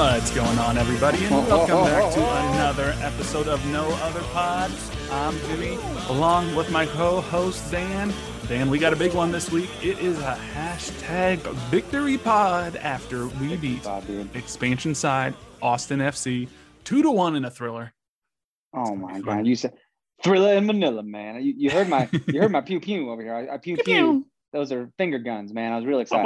What's going on, everybody? And welcome back to another episode of No Other Pod. I'm Jimmy, along with my co-host Dan. Dan, we got a big one this week. It is a hashtag victory pod after we beat expansion side Austin FC two to one in a thriller. Oh my god! You said thriller in Manila, man. You, you heard my you heard my pew pew over here. I, I pew pew. Those are finger guns, man. I was really excited.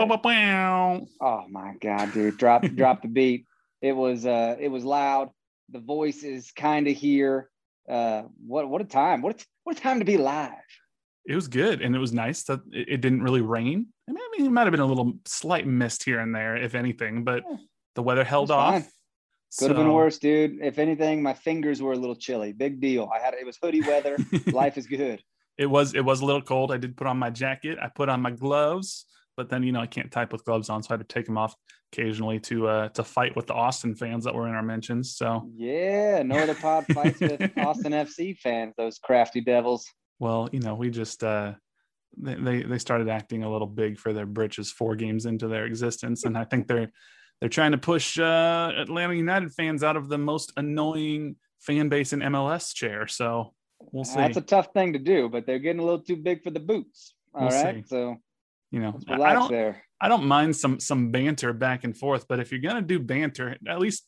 Oh my god, dude! Drop drop the beat. It was uh it was loud. The voice is kind of here. Uh, what what a time! What a, what a time to be live. It was good, and it was nice that it, it didn't really rain. I mean, I mean, it might have been a little slight mist here and there, if anything, but Yeah. the weather held off. fine. Could have been worse, dude. If anything, my fingers were a little chilly. Big deal. I had it was hoodie weather. Life is good. it was it was a little cold. I did put on my jacket. I put on my gloves, but then you know I can't type with gloves on, so I had to take them off occasionally to uh to fight with the Austin fans that were in our mentions. So Yeah, no other pod fights with Austin FC fans. Those crafty devils. well, you know, we just uh they they, they started acting a little big for their britches four games into their existence, and I think they're they're trying to push uh Atlanta United fans out of the most annoying fan base in MLS chair. So we'll see. That's a tough thing to do, but they're getting a little too big for the boots. All We'll right, see. so you know, I- don't there. I don't mind some some banter back and forth, but if you're gonna do banter, at least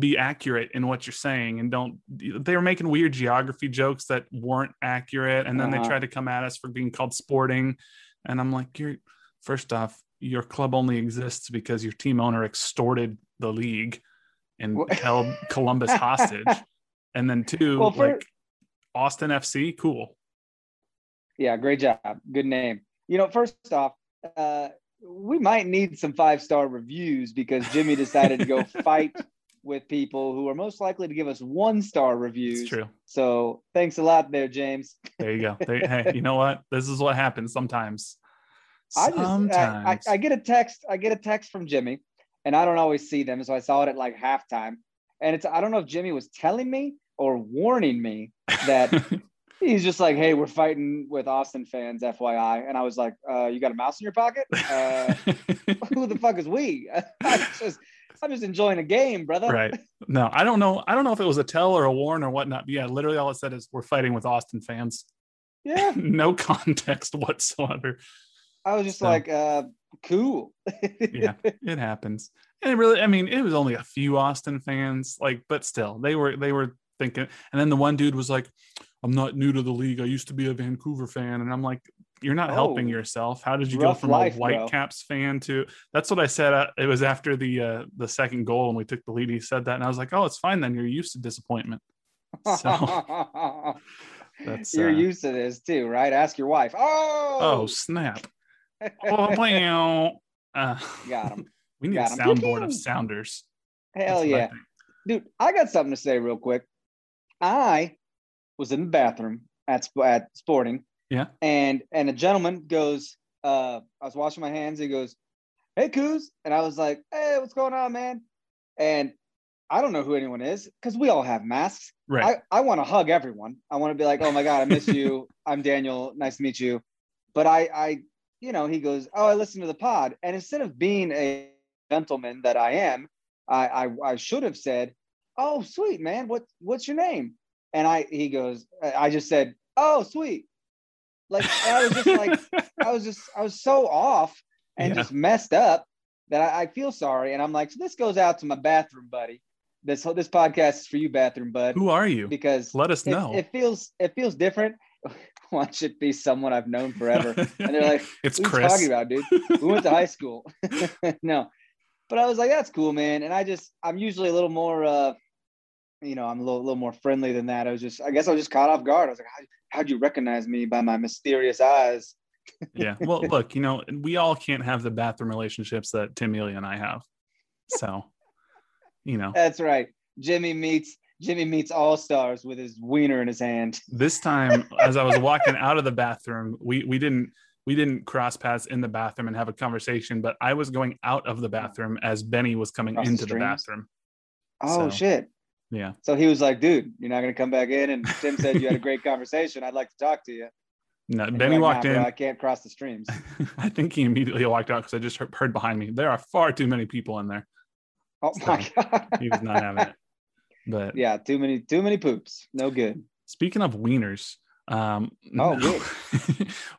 be accurate in what you're saying and don't they were making weird geography jokes that weren't accurate and then they Uh-huh. tried to come at us for being called sporting and i'm like you're first off your club only exists because your team owner extorted the league and held columbus hostage and then two Well, for- like austin fc cool Yeah, great job. Good name. You know, first off, uh, we might need some five star reviews because Jimmy decided to go fight with people who are most likely to give us one star reviews. it's true So thanks a lot there, James. there you go They- hey you know what this is what happens sometimes I just I, I, Sometimes. I get a text. I get a text from Jimmy, and I don't always see them, so I saw it at like halftime. And it's I don't know if Jimmy was telling me or warning me that he's just like, "Hey, we're fighting with Austin fans, FYI." And I was like, uh, "You got a mouse in your pocket? Uh, who the fuck is we?" I'm just I'm just enjoying a game, brother. right. No, I don't know. I don't know if it was a tell or a warn or whatnot. But yeah, literally all it said is we're fighting with Austin fans. Yeah. no context whatsoever. I was just So- like, uh, "Cool." Yeah, it happens. And it really, I mean, it was only a few Austin fans, like, but still, they were they were thinking. And then the one dude was like, "I'm not new to the league. I used to be a Vancouver fan." And I'm like, "You're not helping Oh, yourself. How did you go from life, a. Whitecaps fan to?" That's what I said. Uh, It was after the uh, the second goal and we took the lead. He said that, and I was like, "Oh, it's fine then. You're used to disappointment." So that's You're uh, used to this too, right? Ask your wife. Oh, Oh snap! Oh, wow. uh, got him. we need a soundboard of sounders. Hell That's yeah, dude! I got something to say real quick. I was in the bathroom at at Sporting, Yeah. and and a gentleman goes, uh, I was washing my hands. He goes, "Hey, Coos," and I was like, "Hey, what's going on, man?" And I don't know who anyone is because we all have masks. Right. I, I want to hug everyone. I want to be like, oh my God, I miss you. I'm Daniel. Nice to meet you. But I, I you know, he goes, "Oh, I listened to the pod," and instead of being a gentleman that I am, I I, I should have said, "Oh, sweet man, what what's your name?" And I he goes, I just said, "Oh, sweet." Like I was just like I was just I was so off and Yeah. just messed up that I, I feel sorry. And I'm like, so this goes out to my bathroom buddy. This this podcast is for you, bathroom bud, Who are you? because Let us it, know. it feels it feels different. Watch it be someone I've known forever, and they're like, it's "What are you Chris. talking about, dude? We went to high school." no, but I was like, "That's cool, man." And I just I'm usually a little more, uh, you know, I'm a little, little more friendly than that. I was just, I guess I was just caught off guard. I was like, How, "How'd you recognize me by my mysterious eyes?" yeah. Well, look, you know, we all can't have the bathroom relationships that Tim Ely and I have. So, you know, That's right. Jimmy meets Jimmy meets all stars with his wiener in his hand. this time as I was walking out of the bathroom, we we didn't we didn't cross paths in the bathroom and have a conversation, but I was going out of the bathroom as Benny was coming Across into the, streams? bathroom. Oh So- shit! Yeah. So he was like, "Dude, you're not gonna come back in." And Tim said, "You had a great conversation. I'd like to talk to you." No, And Benny like, walked "Nah, bro, in. I can't cross the streams. I think he immediately walked out because I just heard, behind me. There are far too many people in there. Oh my god. He was not having it. But yeah, too many, too many poops. No good. speaking of wieners, um, Oh,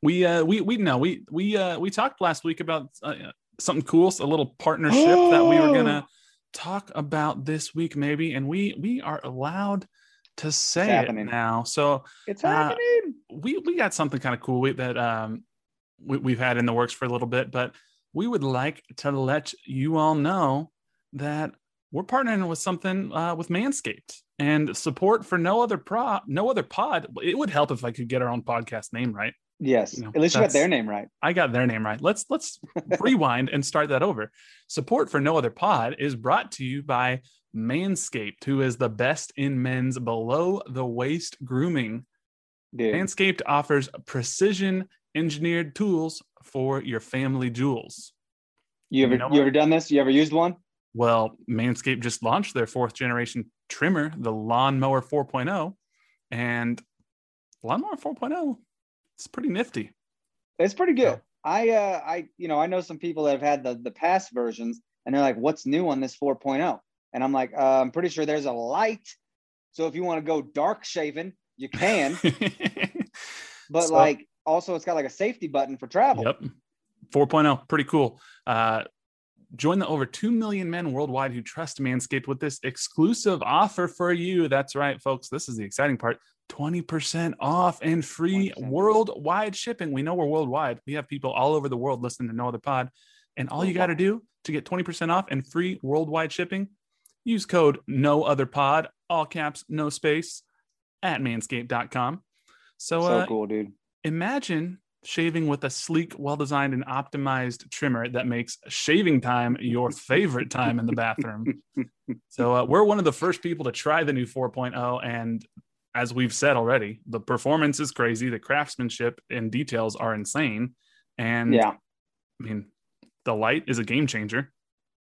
we uh, we we no we we uh, we talked last week about uh, something cool, a little partnership that we were gonna talk about this week maybe, and we we are allowed to say it now. So It's Uh, happening. we we got something kind of cool we- that um we, we've had in the works for a little bit, but we would like to let you all know that we're partnering with something uh, with Manscaped and support for no other pro no other pod. It would help if I could get our own podcast name right. Yes. you know, At least you got their name right. I got their name right. Let's let's rewind and start that over. Support for no other pod is brought to you by Manscaped, who is the best in men's below the waist grooming. Dude. Manscaped offers precision engineered tools for your family jewels. you ever you know you ever done this? You ever used one? Well, Manscaped just launched their fourth generation trimmer, the Lawnmower 4.0, and Lawnmower 4.0, it's pretty nifty. It's pretty good. I uh I you know I know some people that have had the the past versions and they're like, what's new on this 4.0? And I'm like, uh, I'm pretty sure there's a light. So if you want to go dark shaven, you can. But So- like also it's got like a safety button for travel. Yep. 4.0, pretty cool. Uh, join the over 2 million men worldwide who trust Manscaped with this exclusive offer for you. That's right, folks. This is the exciting part 20% off and free 20%. worldwide shipping. We know we're worldwide. We have people all over the world listening to No Other Pod. And all you got to do to get 20% off and free worldwide shipping, use code No Other Pod, all caps, no space, at manscaped.com. So, So uh, cool, dude. imagine shaving with a sleek, well designed, and optimized trimmer that makes shaving time your favorite time in the bathroom. So, uh, we're one of the first people to try the new 4.0. And as we've said already, the performance is crazy. The craftsmanship and details are insane. And Yeah. I mean, the light is a game changer.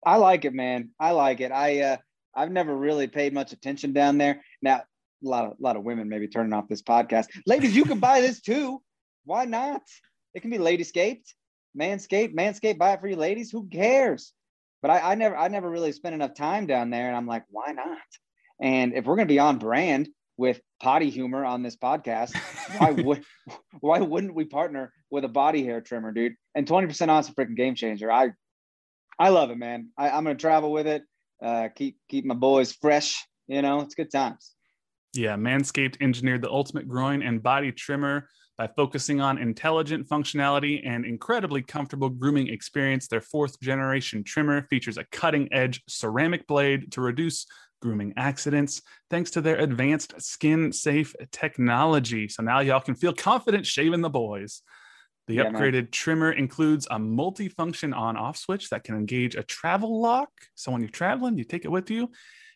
I like it, man. I like it. I uh I've never really paid much attention down there. Now, a lot of a lot of women maybe turning off this podcast. Ladies, you can buy this too. Why not? It can be ladyscaped, manscaped, manscaped. Buy it for you ladies. Who cares? But I, I never I never really spent enough time down there, and I'm like, why not? And if we're gonna be on brand with potty humor on this podcast, why would why wouldn't we partner with a body hair trimmer, dude? And 20% off is a freaking game changer. I I love it, man. I, I'm gonna travel with it. Uh, keep keep my boys fresh. You know, it's good times. Yeah, Manscaped engineered the ultimate groin and body trimmer by focusing on intelligent functionality and incredibly comfortable grooming experience. Their fourth generation trimmer features a cutting edge ceramic blade to reduce grooming accidents thanks to their advanced skin safe technology. So now y'all can feel confident shaving the boys. The Yeah, man. upgraded trimmer includes a multi-function on-off switch that can engage a travel lock. So when you're traveling, you take it with you.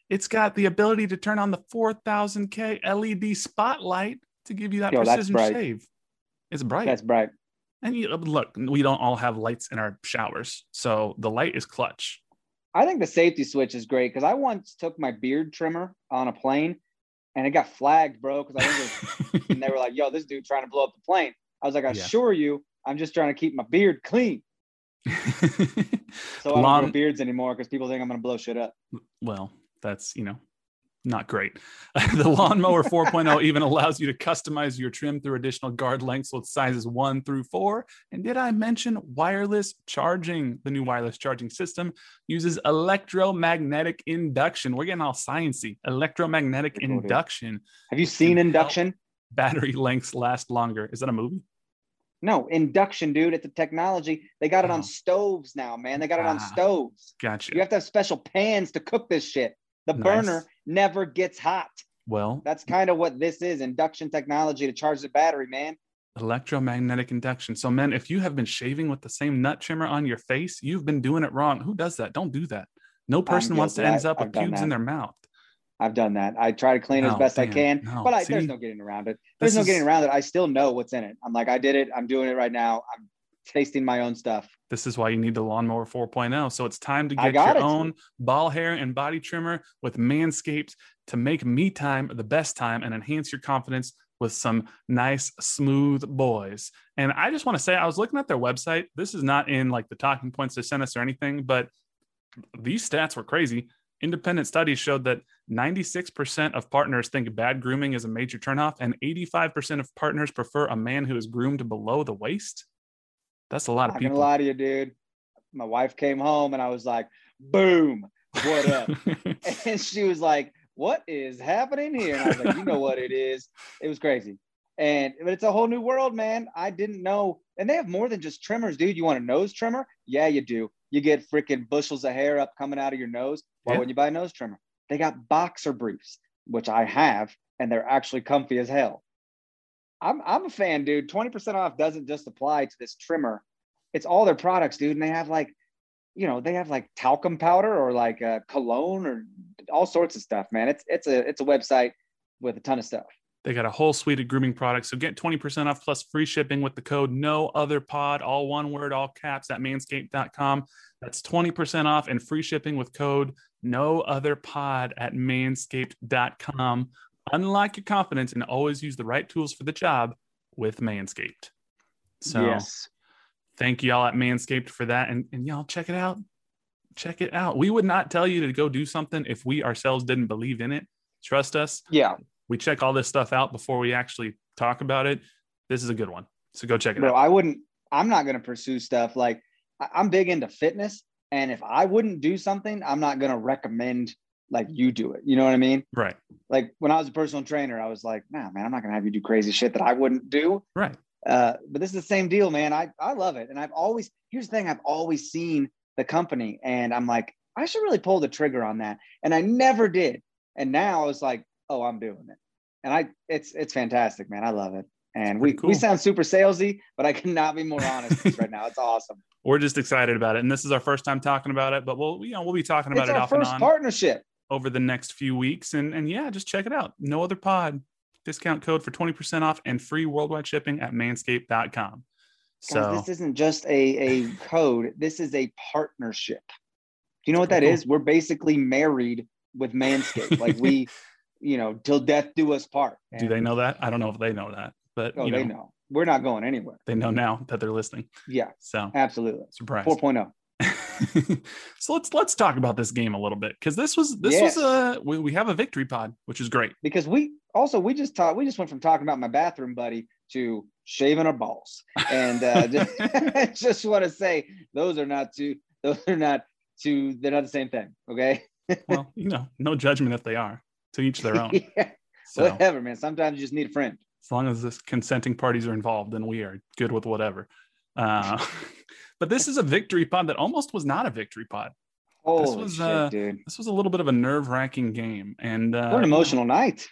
It's got the ability to turn on the 4000K LED spotlight to give you that Yo, precision shave. It's bright. That's bright. and you, look, we don't all have lights in our showers. So the light is clutch. I think the safety switch is great because I once took my beard trimmer on a plane and it got flagged, bro. Because I think it was, and they were like, "Yo, this dude trying to blow up the plane." I was like, "I Yeah. assure you, I'm just trying to keep my beard clean. So I don't grow beards anymore because people think I'm gonna blow shit up. well, that's you know not great. the lawnmower 4.0 even allows you to customize your trim through additional guard lengths with sizes one through four. And did I mention wireless charging? The new wireless charging system uses electromagnetic induction. We're getting all sciencey. Electromagnetic Pretty cool, dude. induction. Have you seen induction? Battery lengths last longer. Is that a movie? No, induction, dude. It's a technology. They got it Oh. on stoves now, man. They got it on Ah. stoves. Gotcha. You have to have special pans to cook this shit. The Nice. burner never gets hot. Well, That's kind of what this is induction technology to charge the battery, man. electromagnetic induction. So, men, if you have been shaving with the same nut trimmer on your face, you've been doing it wrong. Who does that? Don't do that. No person wants to end up I've with pubes in their mouth. I've done that. I try to clean No, as best I can, no. but I, See? there's no getting around it. There's no is- getting around it. I still know what's in it. I'm like, I did it. I'm doing it right now. I'm tasting my own stuff. This is why you need the lawnmower 4.0. So it's time to get your it. own ball hair and body trimmer with Manscaped to make me time the best time and enhance your confidence with some nice, smooth boys. And I just want to say, I was looking at their website. This is not in like the talking points they sent us or anything, but these stats were crazy. Independent studies showed that 96% of partners think bad grooming is a major turnoff, and 85% of partners prefer a man who is groomed below the waist. That's a lot of people. I'm of gonna lie to you, dude. My wife came home and I was like, boom, what up? and she was like, "What is happening here?" And I was like, "You know what it is? It was crazy." And but it's a whole new world, man. I didn't know. And they have more than just trimmers, dude. You want a nose trimmer? Yeah, you do. You get freaking bushels of hair up coming out of your nose. Why Yeah. wouldn't you buy a nose trimmer? They got boxer briefs, which I have, and they're actually comfy as hell. I'm I'm a fan, dude. 20% off doesn't just apply to this trimmer. It's all their products, dude. And they have like, you know, they have like talcum powder or like uh, cologne or all sorts of stuff, man. It's it's a it's a website with a ton of stuff. They got a whole suite of grooming products. So get 20% off plus free shipping with the code no other pod, all one word, all caps at manscaped.com. That's 20% off and free shipping with code no other pod at manscaped.com. Unlock your confidence and always use the right tools for the job with Manscaped. So thank y'all at Manscaped for that. And, and y'all check it out. Check it out. We would not tell you to go do something if we ourselves didn't believe in it. Trust us yeah, we check all this stuff out before we actually talk about it. This is a good one. So go check it bro. out. I wouldn't. I'm not gonna pursue stuff like I'm big into fitness, and if I wouldn't do something, I'm not gonna recommend like you do it. You know what I mean? Right. Like when I was a personal trainer, I was like, nah, man, I'm not gonna have you do crazy shit that I wouldn't do. Right. Uh, but this is the same deal, man. I, I love it. And I've always, here's the thing I've always seen the company and I'm like, I should really pull the trigger on that. And I never did. And now I was like, oh, I'm doing it. And I, it's, it's fantastic, man. I love it. And we, Pretty we sound super salesy, but I cannot be more honest right now. It's awesome. We're just excited about it. And this is our first time talking about it, but we'll, you know, we'll be talking about It's it our off and first on partnership. Over the next few weeks. And, and yeah, just check it out. No other pod discount code for 20% off and free worldwide shipping at manscaped.com. So Guys, this isn't just a, a code. This is a partnership. Do you know what that Cool. is? We're basically married with Manscaped. like we, you know, till death do us part. do they know that? I don't know if they know that, but Oh, you know, they know. We're not going anywhere. they know now that they're listening. Yeah, So absolutely. surprise. 4.0. so let's let's talk about this game a little bit because this was this Yes. was a we, we have a victory pod which is great Because we also we just talked we just went from talking about my bathroom buddy to shaving our balls. And uh just, just want to say those are not two those are not two they're not the same thing. Okay. well you know no judgment if they are to each their own yeah, so whatever, man. Sometimes you just need a friend. as long as the consenting parties are involved then we are good with whatever uh but this is a victory pod that almost was not a victory pod Holy was, shit, uh, dude. this was a little bit of a nerve-wracking game and uh What an emotional night.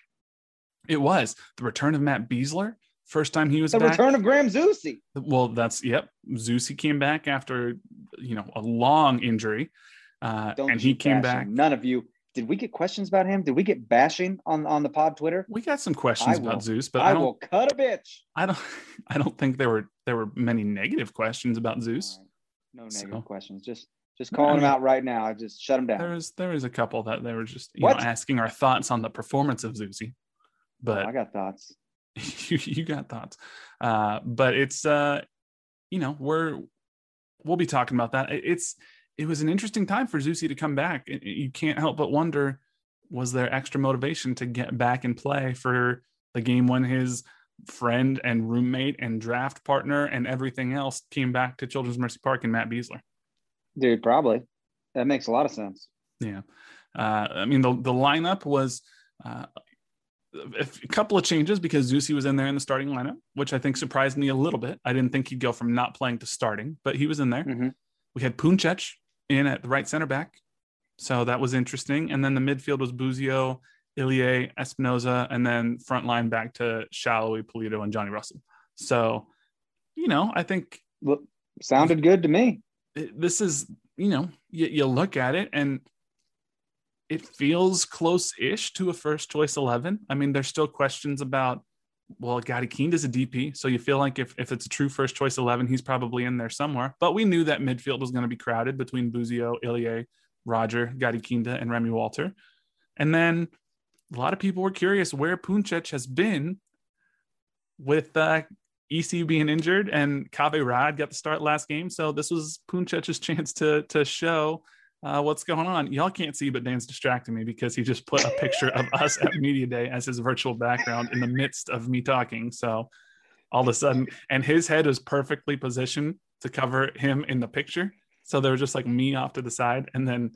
it was the return of matt Besler first time he was The back return of Graham Zusi. Well, that's yep. Zusi came back after you know a long injury, uh, and he came back. him. None of you. Did we get questions about him? Did we get bashing on on the pod Twitter? We got some questions about Zeus, but I, I don't. will cut a bitch. I don't. I don't think there were there were many negative questions about Zeus. Right. No negative So- questions. Just just I calling him out right now. I just shut him down. There was there was a couple that they were just you What? know asking our thoughts on the performance of Zusi, but I got thoughts. you, you got thoughts. Uh, but it's uh, you know, we're we'll be talking about that. It's it was an interesting time for Zusi to come back. You can't help but wonder was there extra motivation to get back and play for the game when his friend and roommate and draft partner and everything else came back to Children's Mercy Park and Matt Besler? Dude, probably. That makes a lot of sense. Yeah. Uh, I mean, the, the lineup was uh, a couple of changes because Zusi was in there in the starting lineup, which I think surprised me a little bit. I didn't think he'd go from not playing to starting, but he was in there. Mm-hmm. We had Puncec in at the right center back. So that was interesting. And then the midfield was Busio, Ilie, Espinoza, and then front line back to Sallói, Pulido, and Johnny Russell. So, you know, I think. Well, sounded good to me. This is, you know, you, you look at it and it feels close-ish to a first choice 11 i mean there's still questions about well Gadi Kinda is a dp so you feel like if, if it's a true first choice 11 he's probably in there somewhere but we knew that midfield was going to be crowded between busio ilie roger Gadi Kinda, and Remy walter and then a lot of people were curious where Puncec has been with uh, EC being injured and Kaveh Rad got the start last game. So this was Puncec's chance to to show uh, what's going on? Y'all can't see, but Dan's distracting me because he just put a picture of us at Media Day as his virtual background in the midst of me talking. So all of a sudden, and his head is perfectly positioned to cover him in the picture. So they were just like me off to the side and then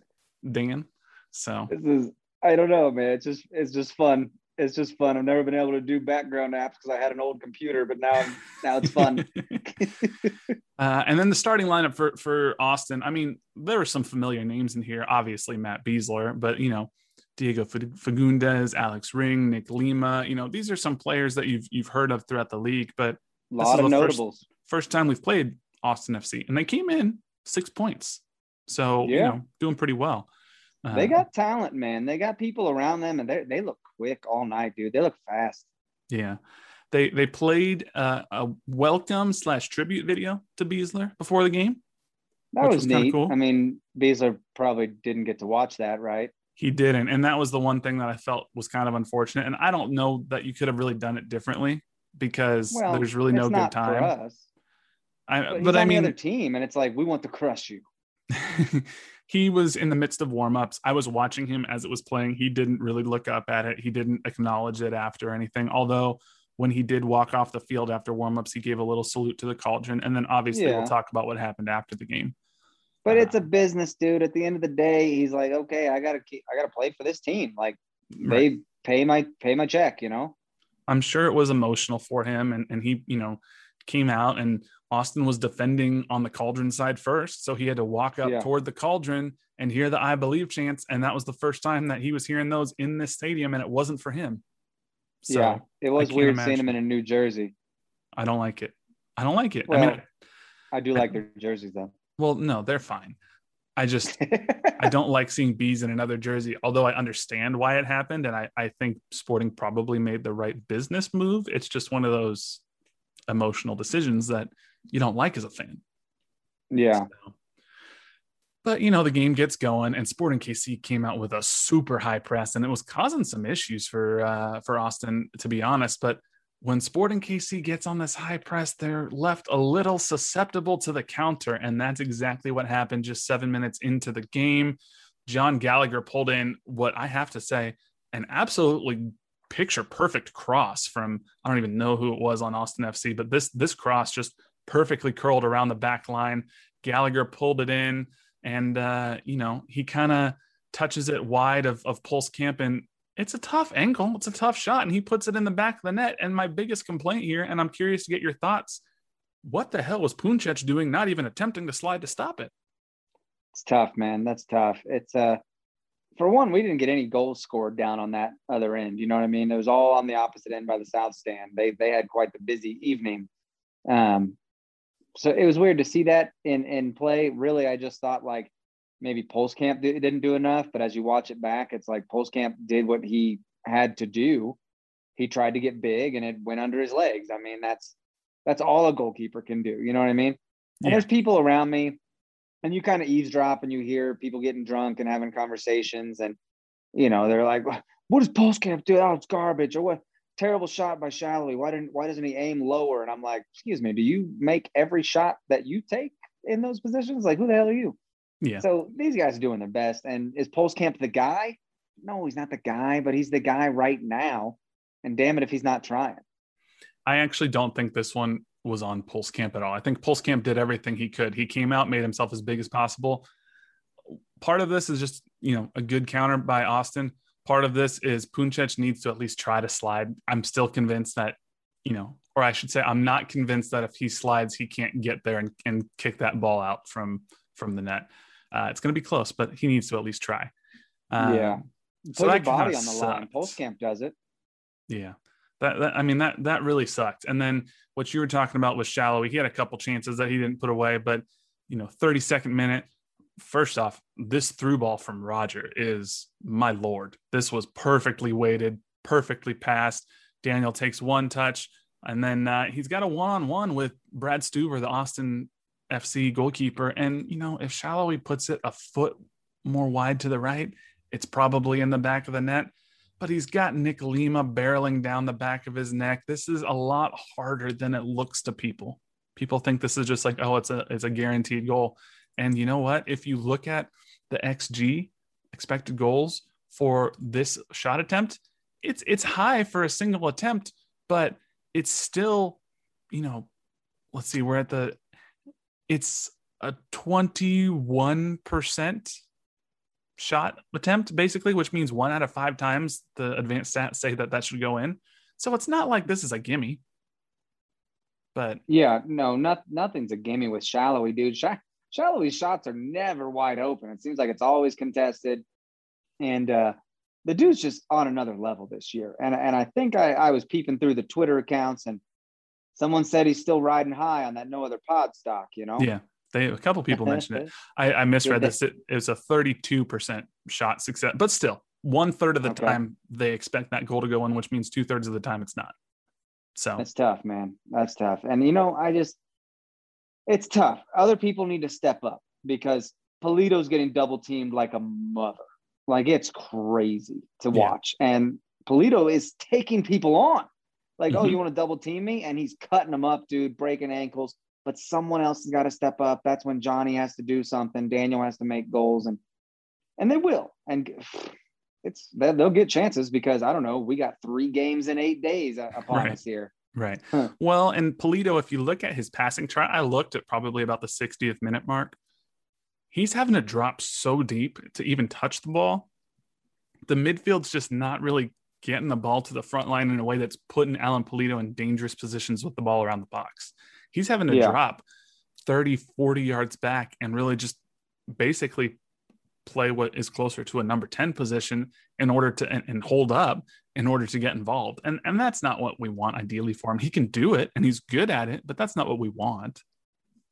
Dan. So this is, I don't know, man. It's just, it's just fun it's just fun. I've never been able to do background apps because I had an old computer, but now now it's fun. uh, and then the starting lineup for for Austin. I mean, there were some familiar names in here. Obviously, Matt Besler, but you know, Diego Fagundez, Alex Ring, Nick Lima. You know, these are some players that you've you've heard of throughout the league. But a lot of notables. First, first, time we've played Austin FC, and they came in six points. So yeah. you know, doing pretty well. Uh, they got talent, man. They got people around them, and they they look quick all night, dude. They look fast. Yeah, they they played uh, a welcome slash tribute video to Besler before the game. That was, was neat. Cool. I mean, Besler probably didn't get to watch that, right? He didn't, and that was the one thing that I felt was kind of unfortunate. And I don't know that you could have really done it differently because well, there's really no good time. I, but, but I mean, the other team, and it's like we want to crush you. he was in the midst of warm-ups. I was watching him as it was playing. He didn't really look up at it. He didn't acknowledge it after anything. Although when he did walk off the field after warm-ups, he gave a little salute to the cauldron. And then obviously yeah. we'll talk about what happened after the game. But uh, it's a business, dude. At the end of the day, he's like, okay, I gotta keep, I gotta play for this team. Like right. they pay my pay my check, you know. I'm sure it was emotional for him, and and he, you know, came out and Austin was defending on the cauldron side first. So he had to walk up yeah. toward the cauldron and hear the I believe chants. And that was the first time that he was hearing those in this stadium, and it wasn't for him. So yeah, it was weird imagine. seeing him in a New Jersey. I don't like it. I don't like it. Well, I mean, I do like their jerseys though. Well, no, they're fine. I just I don't like seeing bees in another jersey, although I understand why it happened. And I, I think sporting probably made the right business move. It's just one of those emotional decisions that you don't like as a fan. Yeah. So, but you know, the game gets going, and Sporting KC came out with a super high press, and it was causing some issues for uh, for Austin, to be honest. But when Sporting KC gets on this high press, they're left a little susceptible to the counter, and that's exactly what happened. Just seven minutes into the game, Jon Gallagher pulled in what I have to say an absolutely picture perfect cross from I don't even know who it was on Austin FC, but this this cross just perfectly curled around the back line. Gallagher pulled it in, and uh, you know he kind of touches it wide of of Pulskamp, and it's a tough angle. It's a tough shot, and he puts it in the back of the net. And my biggest complaint here, and I'm curious to get your thoughts. What the hell was Puncec doing? Not even attempting to slide to stop it. It's tough, man. That's tough. It's uh for one, we didn't get any goals scored down on that other end. You know what I mean? It was all on the opposite end by the south stand. They they had quite the busy evening. Um, so it was weird to see that in in play. Really, I just thought like maybe Pulskamp didn't do enough, but as you watch it back, it's like Pulskamp did what he had to do. He tried to get big, and it went under his legs. I mean, that's that's all a goalkeeper can do. You know what I mean? Yeah. And there's people around me, and you kind of eavesdrop, and you hear people getting drunk and having conversations, and you know they're like, "What does Pulskamp do? Oh, it's garbage," or what? terrible shot by Sallói. Why didn't why doesn't he aim lower? And I'm like, excuse me, do you make every shot that you take in those positions? Like, who the hell are you? Yeah. So these guys are doing their best. And is Pulskamp the guy? No, he's not the guy, but he's the guy right now. And damn it if he's not trying. I actually don't think this one was on Pulskamp at all. I think Pulskamp did everything he could. He came out, made himself as big as possible. Part of this is just, you know, a good counter by Austin. Part of this is Puncec needs to at least try to slide. I'm still convinced that, you know, or I should say, I'm not convinced that if he slides, he can't get there and, and kick that ball out from from the net. Uh, it's going to be close, but he needs to at least try. Um, yeah. So Put your body on the sucked. line. Camp does it. Yeah. That, that, I mean that that really sucked. And then what you were talking about was Sallói. He had a couple chances that he didn't put away, but you know, 32nd minute. First off, this through ball from Roger is my lord. This was perfectly weighted, perfectly passed. Daniel takes one touch, and then uh, he's got a one-on-one with Brad Stuver, the Austin FC goalkeeper. And you know, if Sallói puts it a foot more wide to the right, it's probably in the back of the net but he's got Nick Lima barreling down the back of his neck. This is a lot harder than it looks to people. People think this is just like, oh, it's a it's a guaranteed goal. And you know what? If you look at the XG, expected goals for this shot attempt, it's it's high for a single attempt, but it's still, you know, let's see, we're at the it's a 21% shot attempt, basically, which means one out of five times the advanced stats say that that should go in. So it's not like this is a gimme. But yeah, no, not nothing's a gimme with Sallói, dude. Sh- Sallói's shots are never wide open. It seems like it's always contested, and uh, the dude's just on another level this year. And and I think I, I was peeping through the Twitter accounts, and someone said he's still riding high on that no other pod stock. You know? Yeah. They a couple people mentioned it. I, I misread this. It, it was a 32% shot success, but still one third of the okay. time they expect that goal to go in, which means two thirds of the time it's not. So that's tough, man. That's tough. And you know, I just it's tough. Other people need to step up because Pulido's getting double teamed like a mother. Like it's crazy to watch. Yeah. And Pulido is taking people on. Like, oh, mm-hmm. oh, you want to double team me? And he's cutting them up, dude, breaking ankles but someone else has got to step up. That's when Johnny has to do something. Daniel has to make goals, and and they will. And it's they'll get chances because I don't know. We got three games in eight days upon right. us here. Right. Huh. Well, and Pulido, if you look at his passing chart, I looked at probably about the 60th minute mark. He's having to drop so deep to even touch the ball. The midfield's just not really getting the ball to the front line in a way that's putting Alan Pulido in dangerous positions with the ball around the box. He's having to yeah. drop 30, 40 yards back and really just basically play what is closer to a number 10 position in order to and, and, hold up in order to get involved. And and that's not what we want ideally for him. He can do it and he's good at it, but that's not what we want.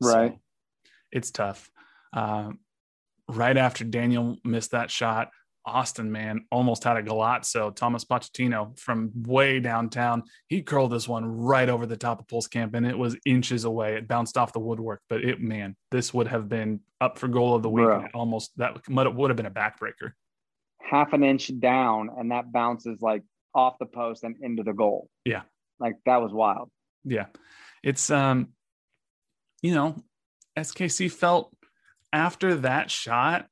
Right. So it's tough. Uh, right after Daniel missed that shot, Austin, man, almost had a Golazo. Thomas Pochettino from way downtown. He curled this one right over the top of Pulskamp, and it was inches away. It bounced off the woodwork, but it, man, this would have been up for goal of the week. Almost that would have been a backbreaker. Half an inch down, and that bounces like off the post and into the goal. Yeah. Like that was wild. Yeah. It's, um, you know, SKC felt after that shot,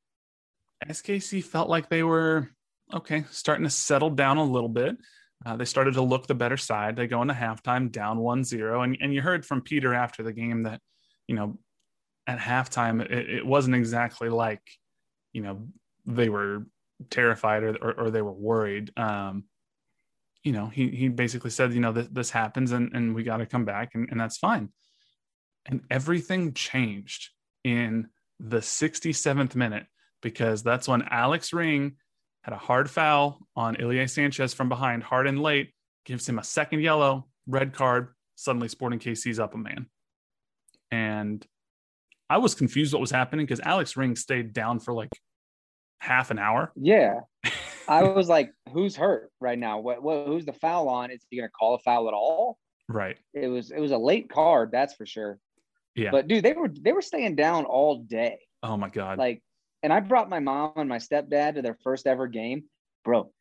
SKC felt like they were okay, starting to settle down a little bit. Uh, they started to look the better side. They go into halftime down 1 0. And, and you heard from Peter after the game that, you know, at halftime, it, it wasn't exactly like, you know, they were terrified or, or, or they were worried. Um, you know, he, he basically said, you know, this, this happens and, and we got to come back and, and that's fine. And everything changed in the 67th minute because that's when Alex Ring had a hard foul on Ilie Sanchez from behind, hard and late, gives him a second yellow, red card. Suddenly, Sporting KC's up a man. And I was confused what was happening because Alex Ring stayed down for like half an hour. Yeah. I was like, who's hurt right now? What, what who's the foul on? Is he gonna call a foul at all? Right. It was it was a late card, that's for sure. Yeah. But dude, they were they were staying down all day. Oh my god. Like and I brought my mom and my stepdad to their first ever game, bro.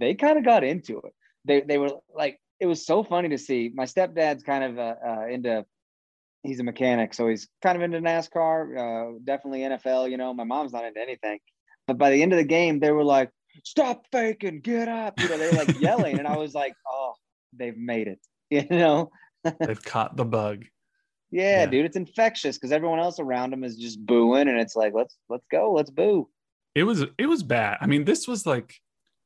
They kind of got into it. They they were like it was so funny to see. My stepdad's kind of uh, uh, into. He's a mechanic, so he's kind of into NASCAR. Uh, definitely NFL. You know, my mom's not into anything, but by the end of the game, they were like, "Stop faking, get up!" You know, they were like yelling, and I was like, "Oh, they've made it." You know, they've caught the bug. Yeah, yeah. dude, it's infectious because everyone else around him is just booing, and it's like, let's let's go, let's boo. It was it was bad. I mean, this was like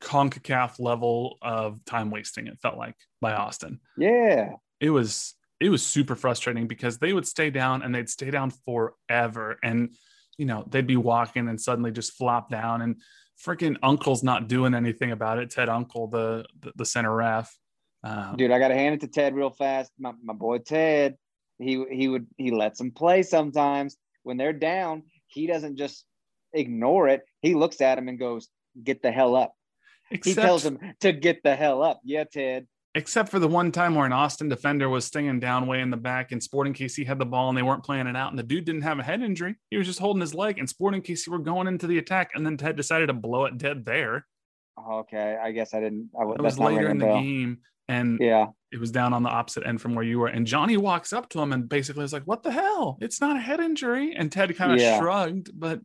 CONCACAF level of time wasting. It felt like by Austin. Yeah, it was it was super frustrating because they would stay down and they'd stay down forever, and you know they'd be walking and suddenly just flop down, and freaking Unkel's not doing anything about it. Ted Unkel, the the, the center ref. Um, Dude, I got to hand it to Ted real fast. My, my boy Ted, he he would he lets them play sometimes when they're down. He doesn't just ignore it. He looks at him and goes, "Get the hell up." Except, he tells him to get the hell up. Yeah, Ted. Except for the one time where an Austin defender was staying down way in the back, and Sporting KC had the ball and they weren't playing it out, and the dude didn't have a head injury. He was just holding his leg, and Sporting KC were going into the attack, and then Ted decided to blow it dead there. Okay, I guess I didn't. I, that was later in the game, and yeah, it was down on the opposite end from where you were. And Johnny walks up to him and basically is like, "What the hell? It's not a head injury." And Ted kind of yeah. shrugged, but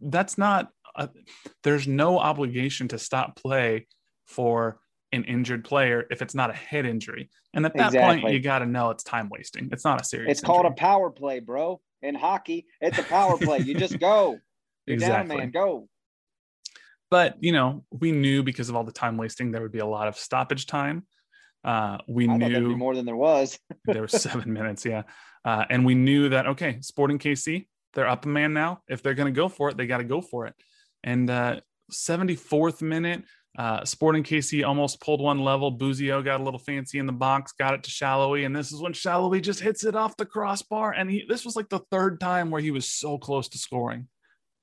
that's not. A, there's no obligation to stop play for an injured player if it's not a head injury. And at that exactly. point, you got to know it's time wasting. It's not a serious. It's injury. called a power play, bro. In hockey, it's a power play. You just go. You're exactly. down, man. Go. But you know, we knew because of all the time wasting, there would be a lot of stoppage time. Uh, we I knew more than there was. there were seven minutes, yeah, uh, and we knew that okay, Sporting KC, they're up a man now. If they're going to go for it, they got to go for it. And uh, 74th minute, uh, Sporting KC almost pulled one level. Busio got a little fancy in the box, got it to Sallói, and this is when Sallói just hits it off the crossbar. And he, this was like the third time where he was so close to scoring.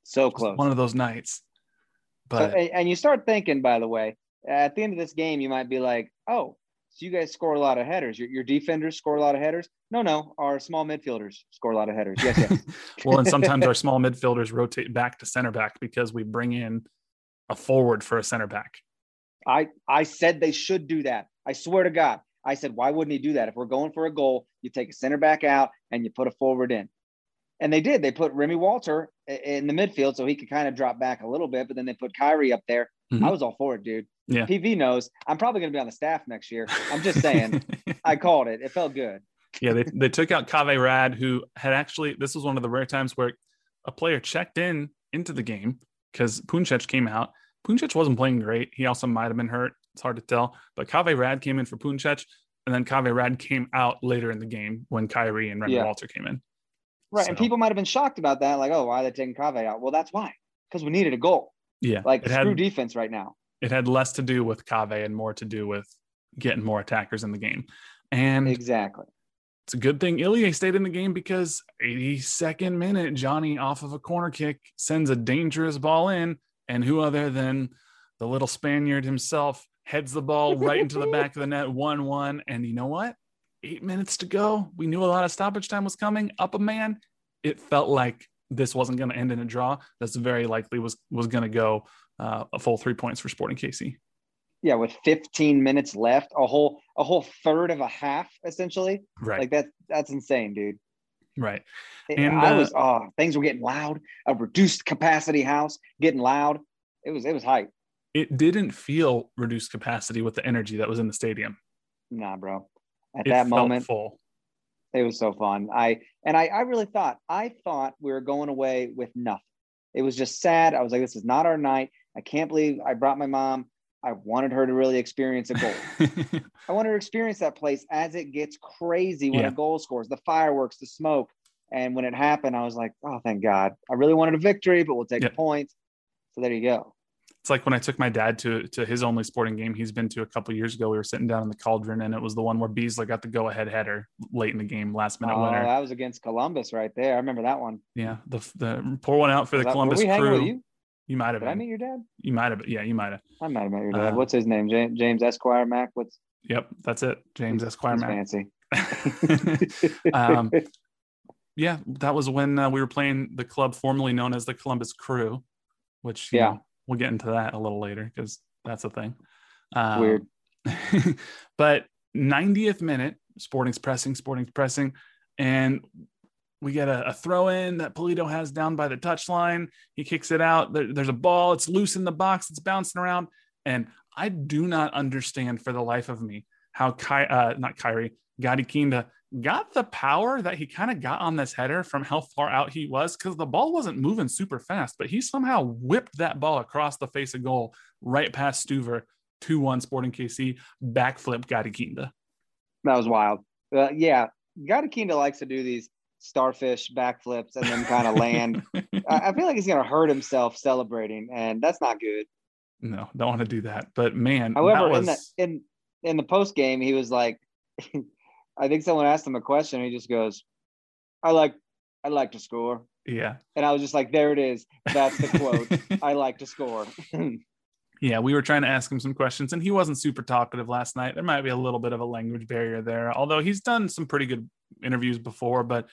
So close. One of those nights. But so, and you start thinking, by the way, at the end of this game, you might be like, oh, so you guys score a lot of headers. Your, your defenders score a lot of headers. No, no, our small midfielders score a lot of headers. Yes, yes. well, and sometimes our small midfielders rotate back to center back because we bring in a forward for a center back. I I said they should do that. I swear to God. I said, why wouldn't he do that? If we're going for a goal, you take a center back out and you put a forward in. And they did. They put Remy Walter in the midfield so he could kind of drop back a little bit, but then they put Khiry up there. Mm-hmm. I was all for it, dude. Yeah. PV knows I'm probably going to be on the staff next year. I'm just saying, I called it. It felt good. Yeah, they, they took out Kaveh Rad, who had actually, this was one of the rare times where a player checked in into the game because Puncec came out. Puncec wasn't playing great. He also might have been hurt. It's hard to tell. But Kaveh Rad came in for Puncec, and then Kaveh Rad came out later in the game when Khiry and Remy yeah. Walter came in. Right. So. And people might have been shocked about that. Like, oh, why are they taking Kaveh out? Well, that's why. Because we needed a goal. Yeah. Like, screw had, defense right now. It had less to do with Kaveh and more to do with getting more attackers in the game. And exactly. It's a good thing Ilie stayed in the game because 82nd minute, Johnny off of a corner kick sends a dangerous ball in. And who other than the little Spaniard himself heads the ball right into the back of the net 1 1. And you know what? eight minutes to go. We knew a lot of stoppage time was coming. Up a man. It felt like this wasn't going to end in a draw. That's very likely was was going to go uh, a full three points for Sporting KC. Yeah, with 15 minutes left, a whole a whole third of a half essentially. Right. Like that that's insane, dude. Right. And I uh, was oh, things were getting loud. A reduced capacity house getting loud. It was it was hype. It didn't feel reduced capacity with the energy that was in the stadium. Nah, bro at it that moment. Full. It was so fun. I and I, I really thought I thought we were going away with nothing. It was just sad. I was like, this is not our night. I can't believe I brought my mom. I wanted her to really experience a goal. I wanted her to experience that place as it gets crazy when yeah. a goal scores, the fireworks, the smoke. And when it happened, I was like, oh, thank God. I really wanted a victory, but we'll take yeah. a point. So there you go it's like when I took my dad to to his only sporting game he's been to a couple years ago. We were sitting down in the cauldron, and it was the one where Besler got the go ahead header late in the game, last minute oh, winner. That was against Columbus right there. I remember that one. Yeah, the the pour one out for was the that, Columbus crew. you? you might have. Did been. I meet your dad? You might have. Yeah, you might have. I might have met your dad. Uh, What's his name? James, James Esquire Mac. What's? Yep, that's it. James Esquire Mac. Fancy. um, yeah, that was when uh, we were playing the club formerly known as the Columbus Crew, which yeah. Know, we'll get into that a little later because that's a thing. Um, Weird. but 90th minute, Sporting's pressing, Sporting's pressing, and we get a, a, throw in that Pulido has down by the touchline. He kicks it out. There, there's a ball. It's loose in the box. It's bouncing around. And I do not understand for the life of me how Ky, uh, not Khiry, Gadi Kinda got the power that he kind of got on this header from how far out he was because the ball wasn't moving super fast, but he somehow whipped that ball across the face of goal right past Stuver, 2 1 Sporting KC, backflip Gadi Kinda. That was wild. Uh, yeah, Gadi Kinda likes to do these starfish backflips and then kind of land. I feel like he's going to hurt himself celebrating, and that's not good. No, don't want to do that. But man, however, was... in the in in the post game, he was like, I think someone asked him a question. he just goes, "I like, I like to score." Yeah. And I was just like, "There it is. That's the quote. I like to score." yeah, we were trying to ask him some questions, and he wasn't super talkative last night. There might be a little bit of a language barrier there, although he's done some pretty good interviews before. But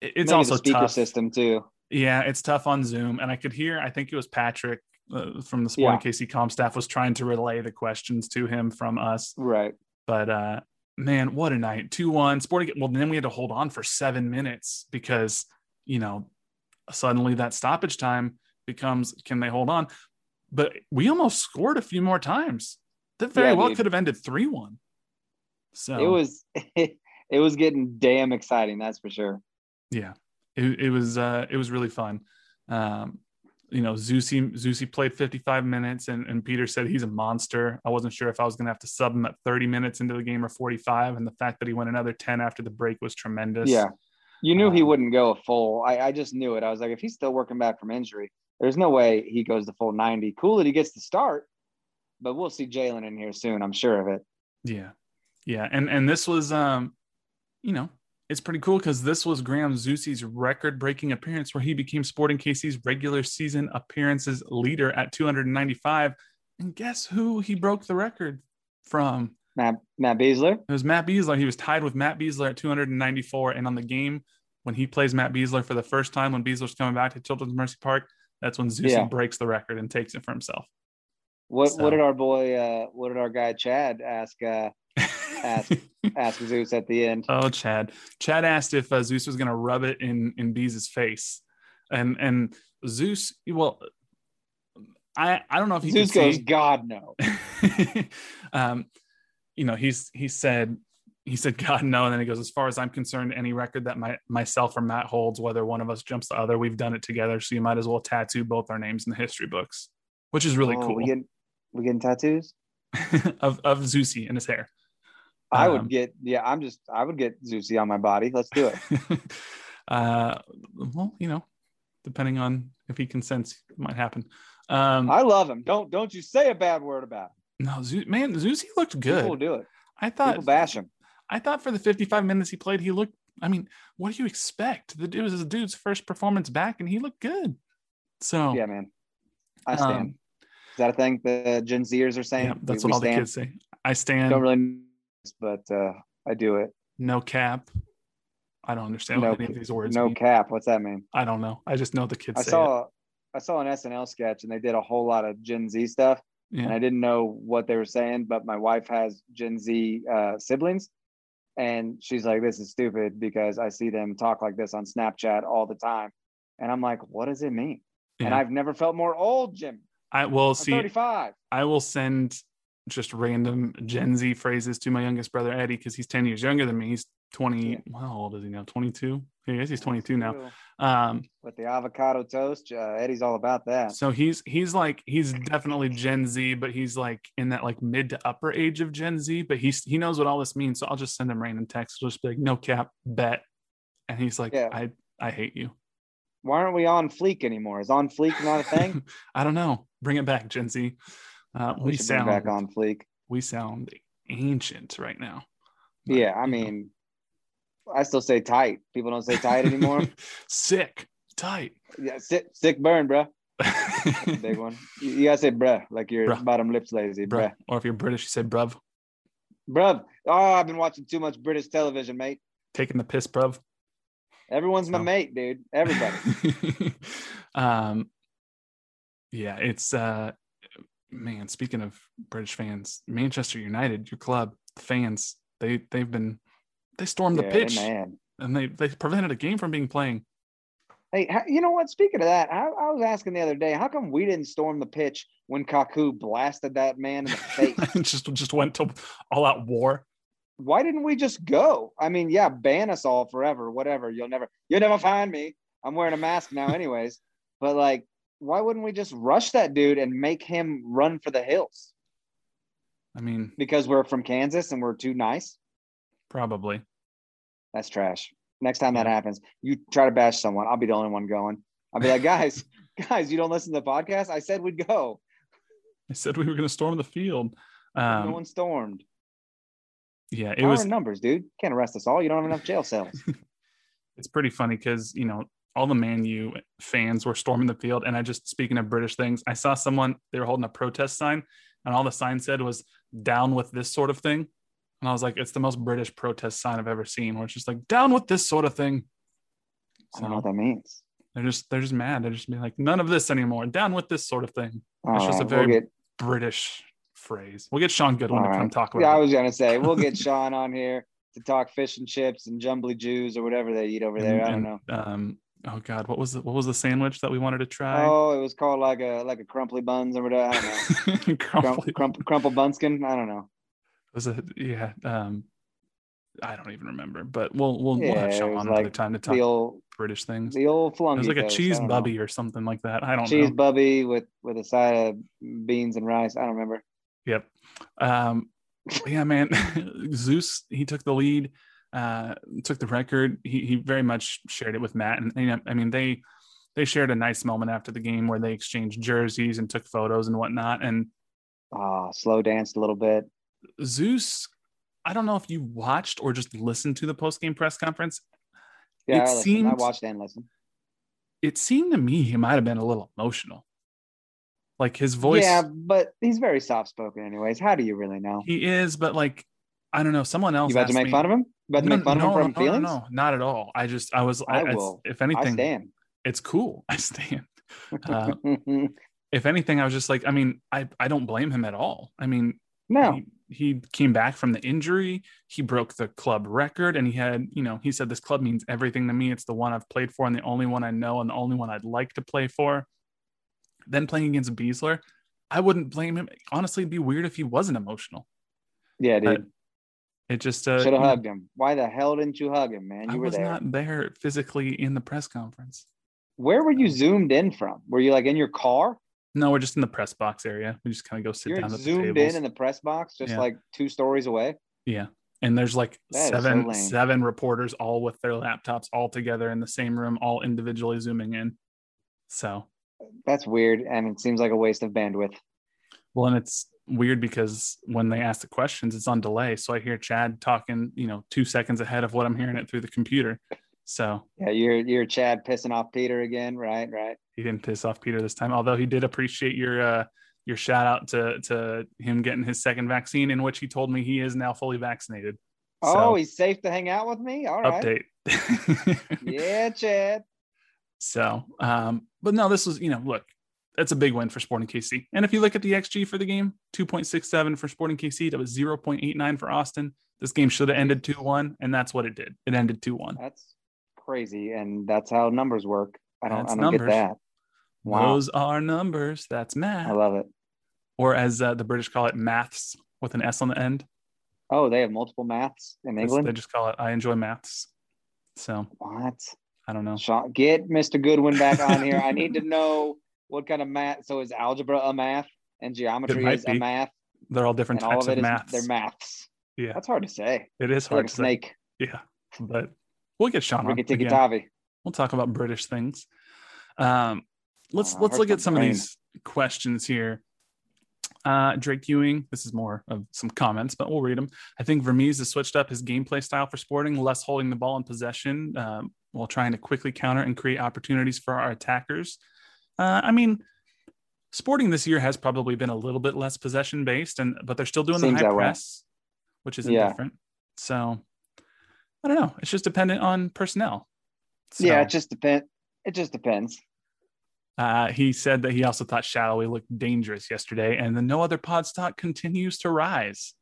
it's Maybe also the speaker tough. system too. Yeah, it's tough on Zoom, and I could hear. I think it was Patrick uh, from the Sporting yeah. KC Com staff was trying to relay the questions to him from us. Right. But uh, man, what a night! Two one Sporting. Well, then we had to hold on for seven minutes because you know suddenly that stoppage time becomes can they hold on? But we almost scored a few more times. That very yeah, well dude. could have ended three one. So it was it was getting damn exciting. That's for sure. Yeah, it, it was uh, it was really fun. Um, you know, Zusi Zusi played 55 minutes and, and Peter said he's a monster. I wasn't sure if I was gonna have to sub him at 30 minutes into the game or 45. And the fact that he went another 10 after the break was tremendous. Yeah. You knew um, he wouldn't go a full. I, I just knew it. I was like, if he's still working back from injury, there's no way he goes the full 90. Cool that he gets the start, but we'll see Jalen in here soon. I'm sure of it. Yeah. Yeah. And and this was um, you know, it's pretty cool because this was Graham Zusi's record breaking appearance where he became Sporting KC's regular season appearances leader at 295. And guess who he broke the record from? Matt, Matt Besler. It was Matt Besler. He was tied with Matt Besler at 294. And on the game, when he plays Matt Besler for the first time, when Besler's coming back to Children's Mercy Park, that's when Zusi yeah. breaks the record and takes it for himself. What so. what did our boy uh what did our guy Chad ask uh ask ask Zeus at the end. Oh, Chad. Chad asked if uh, Zeus was going to rub it in in Bees' face, and and Zeus. Well, I I don't know if he Zeus goes. See. God no. um, you know, he's he said he said God no, and then he goes as far as I'm concerned, any record that my myself or Matt holds, whether one of us jumps the other, we've done it together. So you might as well tattoo both our names in the history books, which is really oh, cool. We getting we getting tattoos of of Zusi in his hair. I would um, get yeah. I'm just I would get Zusi on my body. Let's do it. uh, well, you know, depending on if he consents, it might happen. Um, I love him. Don't don't you say a bad word about him. No, Z- man, Zusi looked good. People do it. I thought People bash him. I thought for the 55 minutes he played, he looked. I mean, what do you expect? The, It was a dude's first performance back, and he looked good. So yeah, man, I stand. Um, Is that a thing the Gen Zers are saying? Yeah, that's we, what we all stand? the kids say. I stand. Don't really but uh, I do it. No cap. I don't understand no, what any of these words. No mean. cap. What's that mean? I don't know. I just know the kids. I saw. It. I saw an SNL sketch and they did a whole lot of Gen Z stuff, yeah. and I didn't know what they were saying. But my wife has Gen Z uh, siblings, and she's like, "This is stupid because I see them talk like this on Snapchat all the time," and I'm like, "What does it mean?" Yeah. And I've never felt more old, Jim. I will see. 35. I will send just random Gen Z phrases to my youngest brother Eddie because he's 10 years younger than me. He's 20. Yeah. How old is he now? 22. I guess he's 22 now. Um, with the avocado toast, uh, Eddie's all about that. So he's he's like he's definitely Gen Z, but he's like in that like mid to upper age of Gen Z. But he's he knows what all this means. So I'll just send him random texts. I'll just be like, no cap, bet, and he's like, yeah. I I hate you. Why aren't we on fleek anymore? Is on fleek not a thing? I don't know. Bring it back, Gen Z. Uh, we, we sound back on fleek. We sound ancient right now. But, yeah, I mean, know. I still say tight. People don't say tight anymore. sick, tight. Yeah, sick, sick burn, bro. big one. You, you, gotta say bruh, like your bruh. bottom lips lazy, bruh. bruh. Or if you're British, you say bruv. Bruv. Oh, I've been watching too much British television, mate. Taking the piss, bruv. Everyone's my mate, dude. Everybody. um, yeah, it's uh, man, speaking of British fans, Manchester United, your club, the fans They they've been they stormed the Yeah, pitch man. and they they prevented a game from being playing. Hey, you know what? Speaking of that, I, I was asking the other day, how come we didn't storm the pitch when Kaku blasted that man in the face? just just went to all out war. Why didn't we just go? I mean, yeah, ban us all forever, whatever. You'll never, you'll never find me. I'm wearing a mask now, anyways. but like, why wouldn't we just rush that dude and make him run for the hills? I mean, Because we're from Kansas and we're too nice. probably. That's trash. Next time that happens, you try to bash someone. I'll be the only one going. I'll be like, guys, guys, you don't listen to the podcast. I said we'd go. I said we were going to storm the field. no Um, one stormed. yeah, it Power was numbers, dude. Can't arrest us all. You don't have enough jail cells. it's pretty funny because you know all the Man U fans were storming the field, and I just speaking of British things, I saw someone they were holding a protest sign, and all the sign said was "down with this sort of thing," and I was like, it's the most British protest sign I've ever seen, where it's just like "down with this sort of thing." I don't know what that means. they're just they're just mad. They're just being like, none of this anymore. Down with this sort of thing. All It's just a very we'll get, British phrase. We'll get Sean Goodwin to come talk about. Yeah, I was gonna say we'll get Sean on here to talk fish and chips and jumbly Jews or whatever they eat over there. I don't know. Um, oh God, what was the, what was the sandwich that we wanted to try? Oh, it was called like a like a crumply buns or whatever. I don't know. Crumply. Crump, crump, crumple bunskin. I don't know. was it yeah um i don't even remember but we'll we'll, we'll have Yeah, sean it on another time to talk The old british things the old flunky. was like a. Cheese don't know. or something like that i don't know. Cheese know bubby with with a side of beans and rice. I don't remember. yep um yeah man zeus he took the lead uh took the record he, he very much shared it with matt and, i mean they they shared a nice moment after the game where they exchanged jerseys and took photos and whatnot and Ah, slow danced a little bit. zeus i don't know if you watched or just listened to the post-game press conference Yeah, It I, listened. I seemed- watched and listened. it seemed to me he might have been a little emotional. Like his voice, Yeah, but he's very soft spoken, anyways. How do you really know? he is, but like, I don't know. Someone else You about to make me- fun of him? To No, make fun no, for no, feelings? No, no, not at all. I just, I was, I, I will. if I anything, stand. it's cool. I stand. Uh, if anything, I was just like, I mean, I, I don't blame him at all. I mean, no, he, he came back from the injury. He broke the club record, and he had, you know, he said this club means everything to me. It's the one I've played for, and the only one I know, and the only one I'd like to play for. Then playing against Besler, I wouldn't blame him. Honestly, it'd be weird if he wasn't emotional. yeah, but dude. It just uh, Should have hugged him. Why the hell didn't you hug him, man? I You were was there. not there physically in the press conference. Where were you zoomed in from? Were you like in your car? No, we're just in the press box area. We just kind of go sit You're down zoomed in in the press box, just Yeah. like two stories away. Yeah. And there's like That so seven lame. seven reporters all with their laptops all together in the same room, all individually zooming in. So That's weird, and it seems like a waste of bandwidth. well, and it's weird because when they ask the questions, it's on delay. So I hear Chad talking, you know, two seconds ahead of what I'm hearing it through the computer. So Yeah, you're you're Chad pissing off Peter again, right? Right. he didn't piss off Peter this time, although he did appreciate your uh your shout out to to him getting his second vaccine, in which he told me he is now fully vaccinated. Oh, he's safe to hang out with me. All right. update. Yeah, Chad. So, um, but no, this was, you know, look, that's a big win for Sporting KC. And if you look at the XG for the game, 2.67 for Sporting KC, that was 0.89 for Austin. This game should have ended 2 1, and that's what it did. It ended 2 1. That's crazy, and that's how numbers work. I don't. That's I don't numbers. get that. Wow. Those are numbers. That's math. I love it. Or as uh, the British call it, maths with an S on the end. Oh, they have multiple maths in England. They just call it, I enjoy maths. So What? I don't know. Get Mr. Goodwin back on here. I need to know what kind of math. So is algebra a math and geometry is a math, They're all different and all types of of, maths. they're maths. Yeah, That's hard to say. it is like hard a to say. snake. Yeah, but we'll get Sean on Ricky Tikki again. We'll talk about British things. Um, let's Oh, let's look at some brain. of these questions here. Uh, Drake Ewing, this is more of some comments, but we'll read them. I think Vermes has switched up his gameplay style for Sporting, less holding the ball in possession um, while trying to quickly counter and create opportunities for our attackers. Uh, I mean, Sporting this year has probably been a little bit less possession based, and but they're still doing Seems the high that way. press, which isn't Yeah. different. So I don't know. It's just dependent on personnel. Yeah, it just depends. It just depends. uh, he said that he also thought Sallói looked dangerous yesterday, and the no other pod stock continues to rise.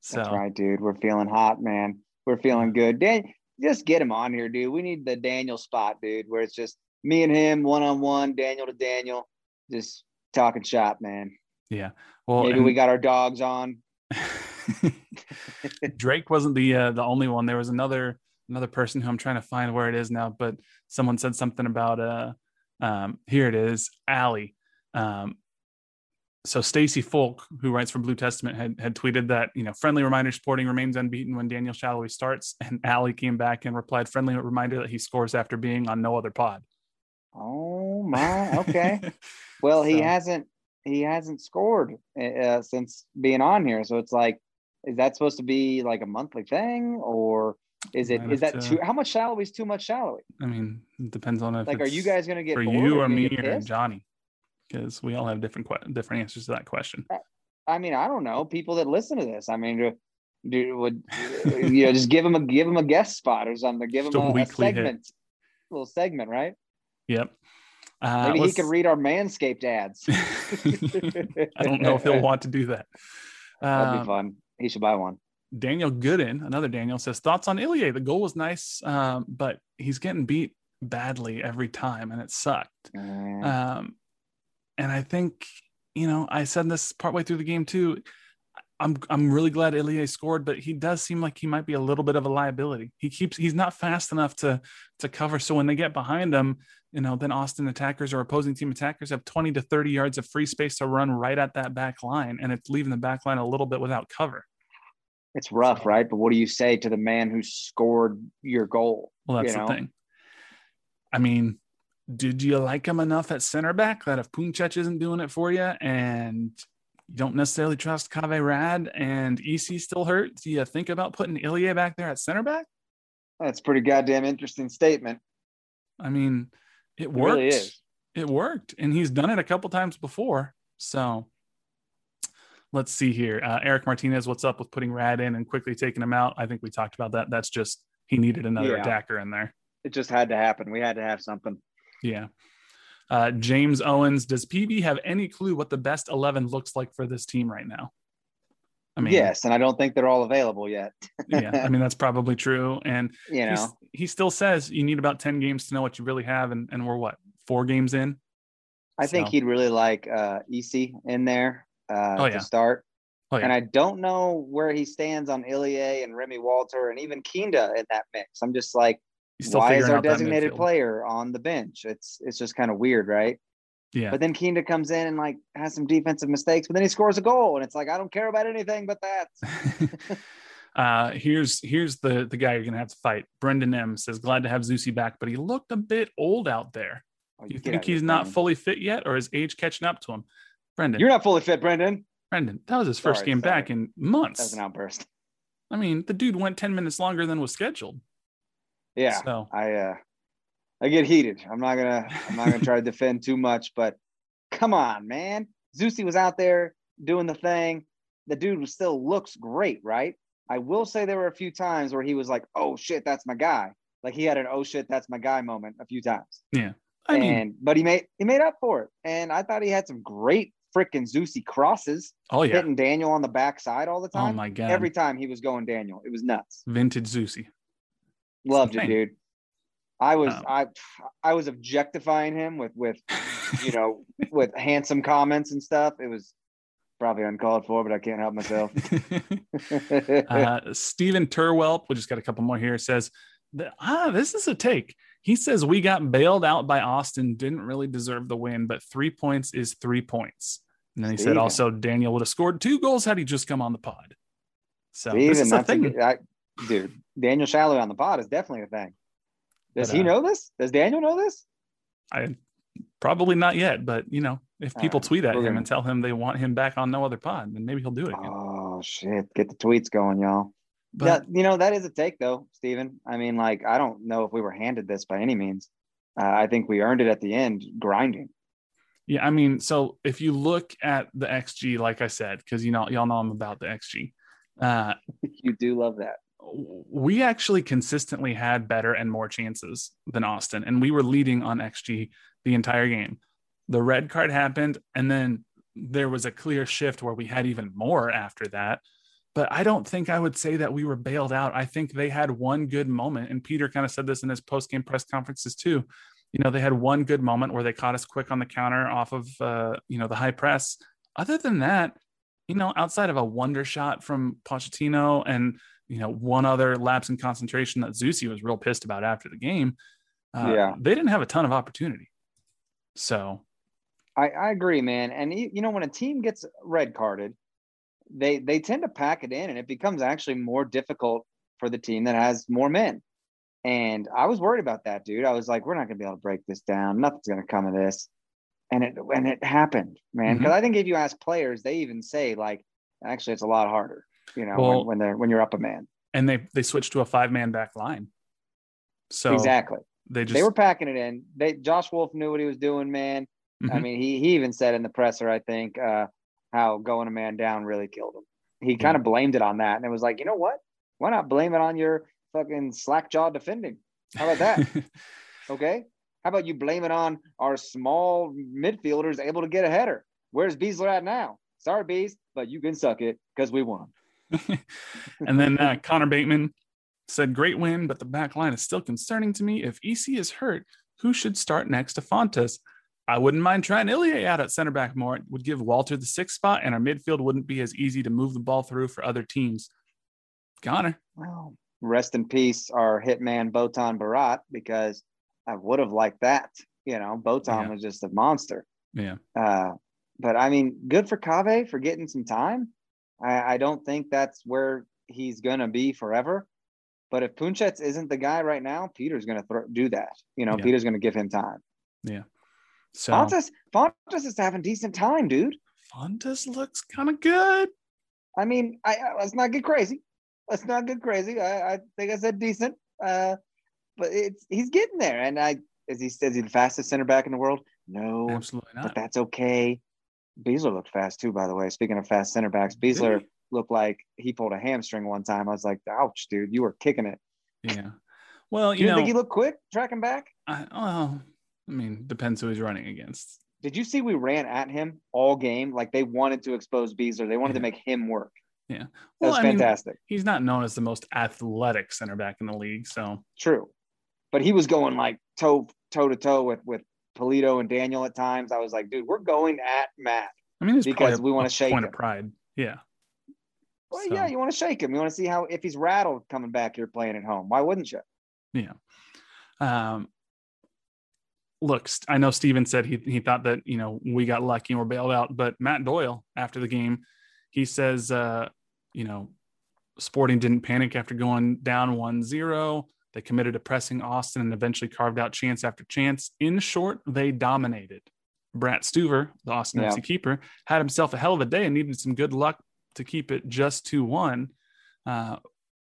So That's right, dude. We're feeling hot, man. We're feeling good. Dan, just get him on here, dude. We need the Daniel spot, dude, where it's just me and him one on one, Daniel to Daniel, just talking shop, man. yeah. Well, Maybe and we got our dogs on. Drake wasn't the uh, the only one. There was another another person who I'm trying to find where it is now, but someone said something about uh um here it is, Allie. Um so Stacy Folk, who writes for Blue Testament, had, had tweeted that, you know, friendly reminder Sporting remains unbeaten when Daniel Sallói starts. And Allie came back and replied, friendly reminder that he scores after being on no other pod. Oh my, okay. Well, he hasn't he hasn't scored uh, since being on here, so it's like, is that supposed to be like a monthly thing, or is it Might is that to- too? How much Sallói is too much Sallói? I mean, it depends on if Like, are you guys gonna get for you or me or? Johnny? Because we all have different que- different answers to that question. I mean, I don't know people that listen to this. I mean, do, do would you know just give them a give them a guest spot or something? Give Just a them a, a weekly hit. segment, little segment, right? Yep. Uh, Maybe he could read our Manscaped ads. I don't know if he'll want to do that. That'd Um, be fun. He should buy one. Daniel Gooden, another Daniel, says thoughts on Ilie. The goal was nice, um, but he's getting beat badly every time, and it sucked. Uh, Um, and I think, you know, I said this partway through the game too. I'm I'm really glad Ilie scored, but he does seem like he might be a little bit of a liability. He keeps he's not fast enough to to cover. So when they get behind him, you know, then Austin attackers or opposing team attackers have 20 to 30 yards of free space to run right at that back line, and it's leaving the back line a little bit without cover. it's rough, right? But what do you say to the man who scored your goal? Well, that's You the thing. I mean, did you like him enough at center back that if Puncec isn't doing it for you and you don't necessarily trust Kaveh Rad and EC still hurt, do you think about putting Ilie back there at center back? That's a pretty goddamn interesting statement. I mean, it worked. really is. It worked. And he's done it a couple times before. So let's see here. Uh, Eric Martinez, what's up with putting Rad in and quickly taking him out? I think we talked about that. That's just he needed another Yeah. attacker in there. It just had to happen. We had to have something. Yeah. Uh, James Owens, does PB have any clue what the best 11 looks like for this team right now? I mean, yes, and I don't think they're all available yet. yeah, I mean, that's probably true. And You know, he still says you need about 10 games to know what you really have. And, and we're what, four games in? I think he'd really like uh, EC in there uh, Oh, to start. Oh, yeah. And I don't know where he stands on Ilie and Rémi Walter and even Kinda in that mix. I'm just like, He's still why is our designated player on the bench? It's it's just kind of weird, right? Yeah. But then Kinda comes in and like has some defensive mistakes, but then he scores a goal, and it's like I don't care about anything but that. uh, here's here's the the guy you're gonna have to fight. Brendan M says glad to have Zusi back, but he looked a bit old out there. Oh, You get think out of here, he's not Brendan. fully fit yet, or is age catching up to him? Brendan, You're not fully fit, Brendan. Brendan, that was his first Sorry, game sorry. back in That months. was an outburst. I mean, the dude went 10 minutes longer than was scheduled. Yeah, So I uh, I get heated. I'm not gonna I'm not gonna try to defend too much, but come on, man. Zusi was out there doing the thing. The dude still looks great, right? I will say there were a few times where he was like, "Oh shit, that's my guy." Like he had an "Oh shit, that's my guy" moment a few times. yeah I mean, and but he made he made up for it. And I thought he had some great freaking Zusi crosses, oh yeah. hitting Daniel on the backside all the time. Oh time. my god. Every time he was going Daniel, it was nuts. vintage Zusi. Loved it, dude. I was Um, I I was objectifying him with with you know with handsome comments and stuff. It was probably uncalled for, but I can't help myself. uh, Stephen Turwelp, we just got a couple more here, says, ah, this is a take. He says we got bailed out by Austin, didn't really deserve the win, but three points is three points. And then he said also Daniel would have scored two goals had he just come on the pod. So this is a thing. I, dude. Daniel Sallói on the pod is definitely a thing. Does But, he uh, know this? Does Daniel know this? I probably not yet, but you know, if people Uh, tweet at him gonna- and tell him they want him back on no other pod, then maybe he'll do it again. Oh shit! Get the tweets going, y'all. But that, you know that is a take though, Stephen. I mean, like I don't know if we were handed this by any means. Uh, I think we earned it at the end, grinding. yeah, I mean, so if you look at the XG, like I said, because you know y'all know I'm about the XG. Uh, you do love that. We actually consistently had better and more chances than Austin, and we were leading on XG the entire game. The red card happened, and then there was a clear shift where we had even more after that. but I don't think I would say that we were bailed out. I think they had one good moment, and Peter kind of said this in his post game press conferences too. You know, they had one good moment where they caught us quick on the counter off of uh, you know the high press. Other than that, you know, outside of a wonder shot from Pochettino and you know one other lapse in concentration that Zusi was real pissed about after the game, uh, Yeah. they didn't have a ton of opportunity. So I, I agree, man. And you know, when a team gets red carded, they they tend to pack it in, and it becomes actually more difficult for the team that has more men. And I was worried about that, dude. I was like, we're not gonna be able to break this down. Nothing's gonna come of this. And it and it happened, man. Because I think if you ask players, they even say like, actually, it's a lot harder. You know, Well- when, when they're when you're up a man. and they they switched to a five man back line. So exactly. they just they were packing it in. They Josh Wolff knew what he was doing, man. I Mhm. mean, he he even said in the presser, I think, uh, how going a man down really killed him. He kind of blamed it on that, and it was like, you know what? Why not blame it on your fucking slack jaw defending? How about that? okay. How about you blame it on our small midfielders able to get a header? Where's Besler at now? Sorry, Bees, but you can suck it because we won. and then uh, Connor Bateman said, "Great win, but the back line is still concerning to me. If EC is hurt, who should start next to Fontes? I wouldn't mind trying Ilie out at center back more. It would give Walter the sixth spot, and our midfield wouldn't be as easy to move the ball through for other teams." Connor, Well, rest in peace, our hitman Botond Baráth, because I would have liked that. You know, Botond Yeah. was just a monster. yeah, Uh, but I mean, good for Kaveh for getting some time. I, I don't think that's where he's gonna be forever. But if Puncec isn't the guy right now, Peter's gonna thro- do that. You know, Yeah. Peter's gonna give him time. Yeah. So Fontes, Fontes is having decent time, dude. Fontes looks kind of good. I mean, I, I let's not get crazy. Let's not get crazy. I, I think I said decent. Uh, but it's he's getting there. And I is he is he the fastest center back in the world? No, Absolutely not. but that's okay. Besler looked fast too, by the way. Speaking of fast center backs, Besler looked like he pulled a hamstring one time. I was like, ouch, dude, you were kicking it. Yeah. Well, You, you know, think he looked quick tracking back? I, well, I mean, depends who he's running against. Did you see we ran at him all game? Like they wanted to expose Besler. They wanted to make him work. Yeah. That Well, was I mean, fantastic. he's not known as the most athletic center back in the league, so True. But he was going like toe toe to toe with with Pulido and Daniel at times. I was like, dude, we're going at Matt. I mean, it's Because probably we wanna shake point him. of pride. Yeah. Well, So- yeah, you want to shake him. You want to see how if he's rattled coming back here playing at home. Why wouldn't you? Yeah. Um, look, I know Steven said he, he thought that, you know, we got lucky and we're bailed out, but Matt Doyle after the game, he says, uh, you know, Sporting didn't panic after going down 1 0. They committed to pressing Austin and eventually carved out chance after chance. In short, they dominated. Brad Stuver, the Austin Yeah. FC keeper, had himself a hell of a day and needed some good luck to keep it just 2 1. Uh,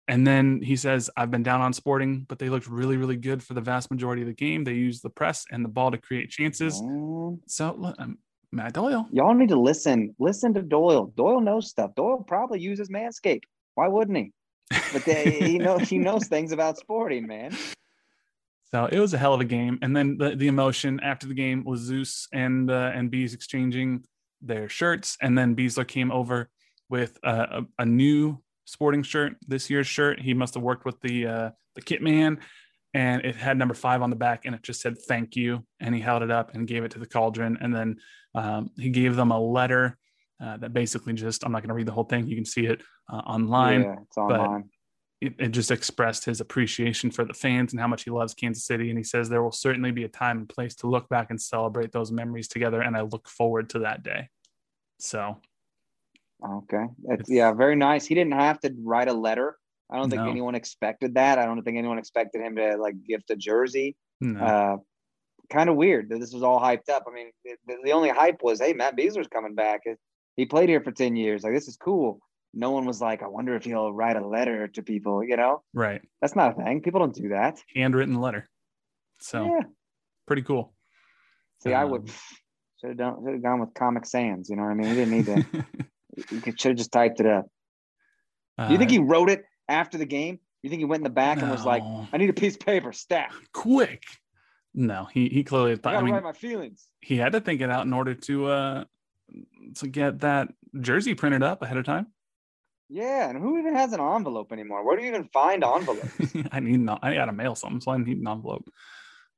and then he says, I've been down on Sporting, but they looked really, really good for the vast majority of the game. They used the press and the ball to create chances. Man, So, um, Matt Doyle. y'all need to listen. Listen to Doyle. Doyle knows stuff. Doyle probably uses Manscaped. Why wouldn't he? But they, he knows he knows things about sporting, man. So it was a hell of a game. And then the, the emotion after the game was Zeus and uh, and Bees exchanging their shirts. And then Besler came over with a, a new sporting shirt, this year's shirt. He must have worked with the uh, the kit man, and it had number five on the back, and it just said "Thank you." And he held it up and gave it to the cauldron. And then um, he gave them a letter uh, that basically just I'm not going to read the whole thing. You can see it uh, online yeah, it's online. it, it just expressed his appreciation for the fans and how much he loves Kansas City. And he says there will certainly be a time and place to look back and celebrate those memories together. And I look forward to that day. So, Okay. Yeah, very nice. He didn't have to write a letter. I don't think No. anyone expected that. I don't think anyone expected him to like gift a jersey. no. Uh, kind of weird that this was all hyped up. I mean, the, the only hype was, hey, Matt Besler's coming back. He played here for 10 years. Like, this is cool. No one was like, I wonder if he'll write a letter to people, you know? right. That's not a thing. People don't do that. Handwritten letter. So, yeah. pretty cool. See, I would Um, should have done should have gone with Comic Sans. You know what I mean? He didn't need to. he should have just typed it up. Do you think Uh, he wrote it after the game? You think he went in the back and was like. I need a piece of paper, stack. quick? No, he, he clearly thought, gotta I mean, my feelings. he had to think it out in order to, uh, to get that jersey printed up ahead of time. Yeah, and who even has an envelope anymore? Where do you even find envelopes? I need not. I gotta mail something, so I need an envelope.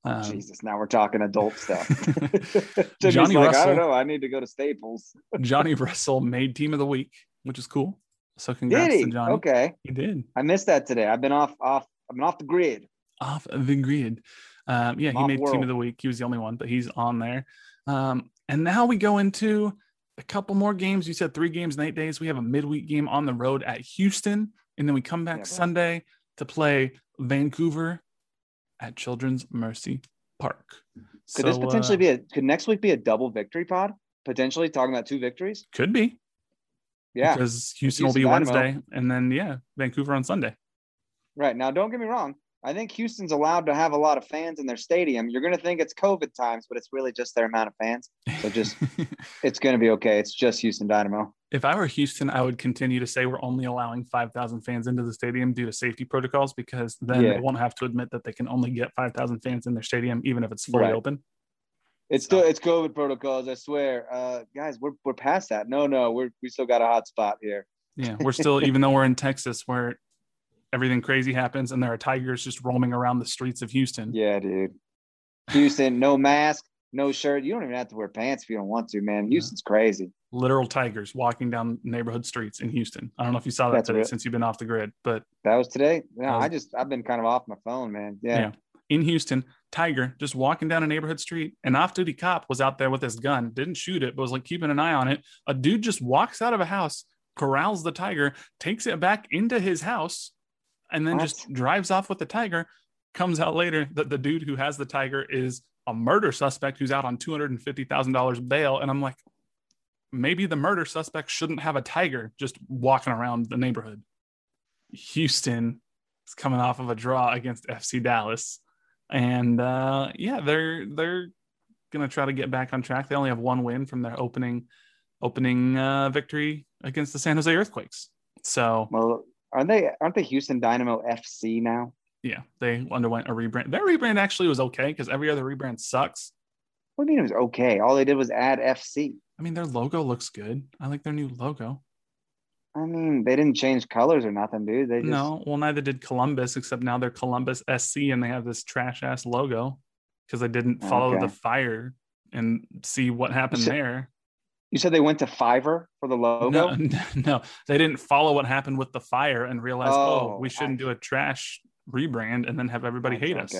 Um, Jesus, now we're talking adult stuff. Johnny like, Russell, I don't know. I need to go to Staples. Johnny Russell made team of the week, which is cool. So congrats to Johnny. Okay, he did. I missed that today. I've been off off. I've been off the grid. Off the grid. Um, yeah, he made world. team of the week. He was the only one, but he's on there. Um, and now we go into a couple more games. You said three games in eight days. We have a midweek game on the road at Houston, and then we come back yeah, Sunday to play Vancouver at Children's Mercy Park. Could so, this potentially uh, be a? Could next week be a double victory pod? Potentially talking about two victories. Could be. Yeah, because Houston, Houston will be Dynamo. Wednesday, and then yeah, Vancouver on Sunday. Right now, don't get me wrong. I think Houston's allowed to have a lot of fans in their stadium. You're going to think it's COVID times, but it's really just their amount of fans. So just, it's going to be okay. It's just Houston Dynamo. If I were Houston, I would continue to say we're only allowing 5,000 fans into the stadium due to safety protocols because then yeah. they won't have to admit that they can only get 5,000 fans in their stadium, even if it's fully right. open. It's still it's COVID protocols. I swear, uh, guys, we're we're past that. No, no, we're we still got a hot spot here. Yeah, we're still even though we're in Texas, where everything crazy happens and there are tigers just roaming around the streets of Houston. Yeah, dude. Houston, no mask, no shirt. You don't even have to wear pants if you don't want to, man. Houston's crazy. Literal tigers walking down neighborhood streets in Houston. I don't know if you saw that That's today real. since you've been off the grid, but that was today. No, I just I've been kind of off my phone, man. Yeah. yeah. In Houston, tiger just walking down a neighborhood street. An off-duty cop was out there with his gun, didn't shoot it, but was like keeping an eye on it. A dude just walks out of a house, corrals the tiger, takes it back into his house, and then what? just drives off with the tiger. Comes out later that the dude who has the tiger is a murder suspect who's out on $250,000 bail. And I'm like, maybe the murder suspect shouldn't have a tiger just walking around the neighborhood. Houston is coming off of a draw against FC Dallas. And uh, yeah, they're they're gonna try to get back on track. They only have one win from their opening opening uh, victory against the San Jose Earthquakes. So well, Aren't they? Aren't they Houston Dynamo FC now? Yeah, they underwent a rebrand. Their rebrand actually was okay because every other rebrand sucks. What do you mean it was okay? All they did was add FC. I mean, their logo looks good. I like their new logo. I mean, they didn't change colors or nothing, dude. They just... no. Well, neither did Columbus, except now they're Columbus SC, and they have this trash ass logo because they didn't follow okay. the fire and see what happened so, there. You said they went to Fiverr for the logo? No, no, they didn't follow what happened with the fire and realize, oh, oh we shouldn't I, do a trash rebrand and then have everybody hate us.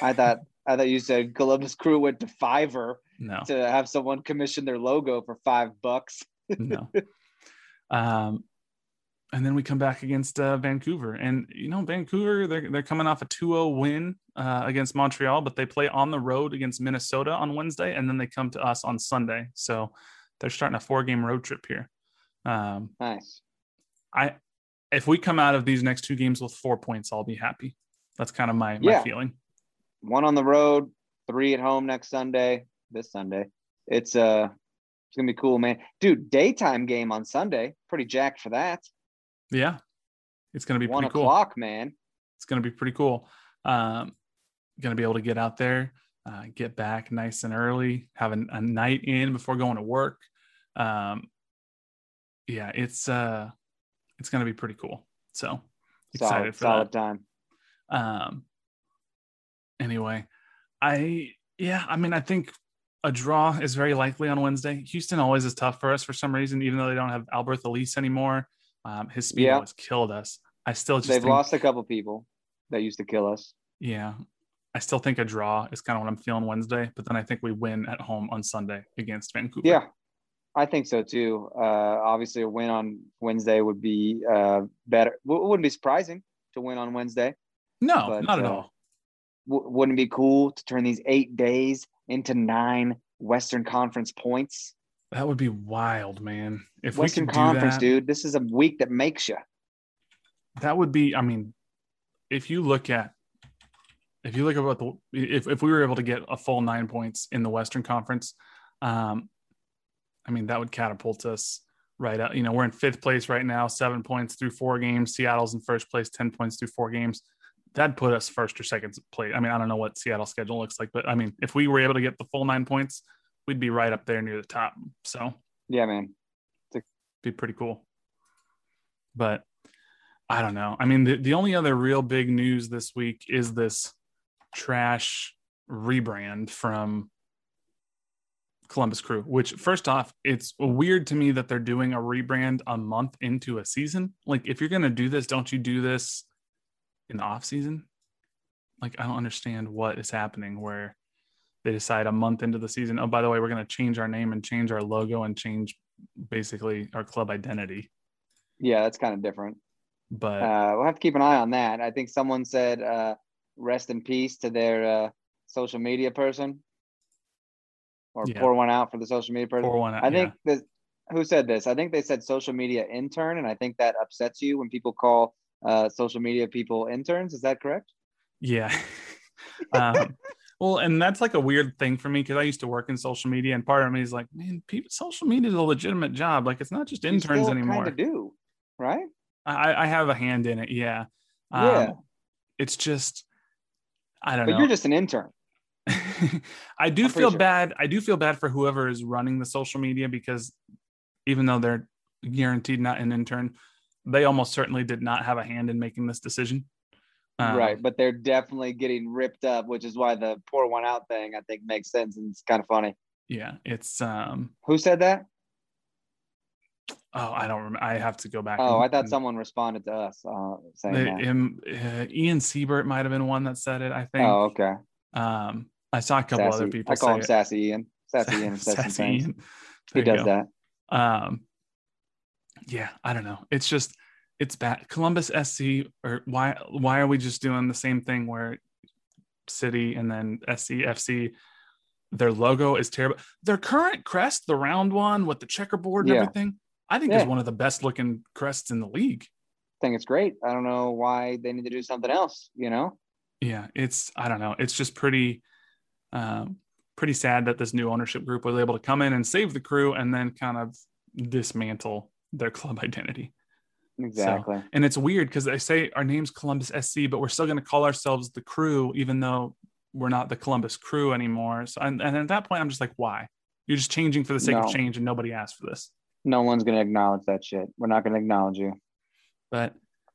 I thought I thought you said Columbus Crew went to Fiverr no. to have someone commission their logo for five bucks. no. Um, and then we come back against uh, Vancouver, and you know Vancouver they're they're coming off a 2-0 win uh, against Montreal, but they play on the road against Minnesota on Wednesday, and then they come to us on Sunday. So they're starting a four-game road trip here. Um, nice. I if we come out of these next two games with four points, I'll be happy. That's kind of my my yeah. feeling. One on the road, three at home next Sunday. This Sunday, it's uh, it's gonna be cool, man. Dude, daytime game on Sunday. Pretty jacked for that. Yeah, it's going to be one pretty o'clock, man. It's going to be pretty cool. Um, going to be able to get out there, uh, get back nice and early, have a, a night in before going to work. Um, yeah, it's uh, it's going to be pretty cool. So excited solid, for solid that. time. Um. Anyway, I yeah, I mean, I think a draw is very likely on Wednesday. Houston always is tough for us for some reason, even though they don't have Alberth Elis anymore. Um, his speed yeah. has killed us. I still just they've think, lost a couple people that used to kill us. Yeah, I still think a draw is kind of what I'm feeling Wednesday, but then I think we win at home on Sunday against Vancouver. Yeah, I think so too. Uh, obviously, a win on Wednesday would be uh, better. W- wouldn't be surprising to win on Wednesday. No, but, not at uh, all. W- wouldn't it be cool to turn these eight days into nine Western Conference points? That would be wild, man. If Western we can Conference, that, dude, this is a week that makes you. That would be. I mean, if you look at, if you look at what the, if if we were able to get a full nine points in the Western Conference, um, I mean that would catapult us right out. You know, we're in fifth place right now, seven points through four games. Seattle's in first place, ten points through four games. That'd put us first or second place. I mean, I don't know what Seattle's schedule looks like, but I mean, if we were able to get the full nine points, we'd be right up there near the top. So yeah, man, be pretty cool. But I don't know. I mean, the, the only other real big news this week is this trash rebrand from Columbus Crew, which first off, it's weird to me that they're doing a rebrand a month into a season. Like, if you're going to do this, don't you do this in the off season? Like, I don't understand what is happening where they decide a month into the season, oh, by the way, we're going to change our name and change our logo and change basically our club identity. Yeah, that's kind of different. But Uh, we'll have to keep an eye on that. I think someone said uh, rest in peace to their uh, social media person or Yeah. pour one out for the social media person. pour one out. I think this, who said this? I think they said social media intern, and I think that upsets you when people call uh, social media people interns. Is that correct? Yeah. um, well, and that's like a weird thing for me because I used to work in social media, and part of me is like, man, people, social media is a legitimate job. Like, it's not just interns anymore. Kind of do, right? I, I have a hand in it. Yeah. Um, Yeah. It's just, I don't But know. you're just an intern. I do I'm feel sure. bad. I do feel bad for whoever is running the social media because even though they're guaranteed not an intern, they almost certainly did not have a hand in making this decision. Um, right. But they're definitely getting ripped up, which is why the pour one out thing I think makes sense and it's kind of funny. Yeah. It's, um, Who said that? oh, I don't remember. I have to go back. Oh, and- I thought and- someone responded to us uh, saying They- that. him, uh, Ian Siebert might have been one that said it. I think. Oh, okay. Um, I saw a couple Sassy. other people I call him it. Sassy Ian. Sassy Ian says Sassy. Ian. He does go. that. Um, yeah, I don't know. It's just it's bad. Columbus SC or why why are we just doing the same thing where City and then SC FC their logo is terrible. Their current crest, the round one with the checkerboard and Yeah. everything, I think is one of the best looking crests in the league. I think it's great. I don't know why they need to do something else, you know? yeah it's i don't know it's just pretty um pretty sad that this new ownership group was able to come in and save the crew and then kind of dismantle their club identity Exactly. and it's weird because they say our name's columbus sc but we're still going to call ourselves the crew even though we're not the columbus crew anymore so and, and at that point i'm just like why you're just changing for the sake No. of change and nobody asked for this no one's going to acknowledge that shit. We're not going to acknowledge you. but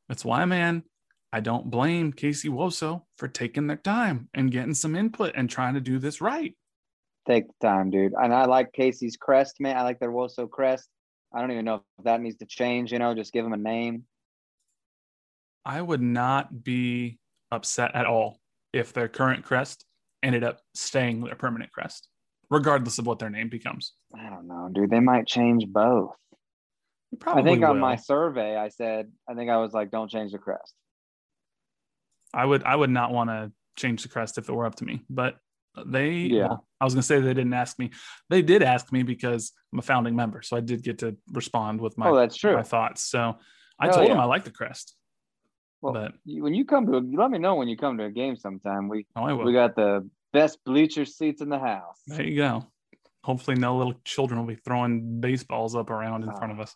that's why man i don't blame casey woso for taking their time and getting some input and trying to do this right Take the time, dude. And I like Casey's crest, man. I like their Woso crest. I don't even know if that needs to change, you know, just give them a name. I would not be upset at all if their current crest ended up staying their permanent crest, regardless of what their name becomes. I don't know, dude. They might change both. Probably I think on my survey, I said, I think I was like, don't change the crest. I would I would not want to change the crest if it were up to me, but they Yeah. I was gonna say they didn't ask me. They did ask me because I'm a founding member, so I did get to respond with my oh, that's true. my thoughts. So I Hell told them. I like the crest. Well, but when you come to a, let me know when you come to a game sometime. We oh, I will. we got the best bleacher seats in the house. there you go. Hopefully, no little children will be throwing baseballs up around in ah. front of us.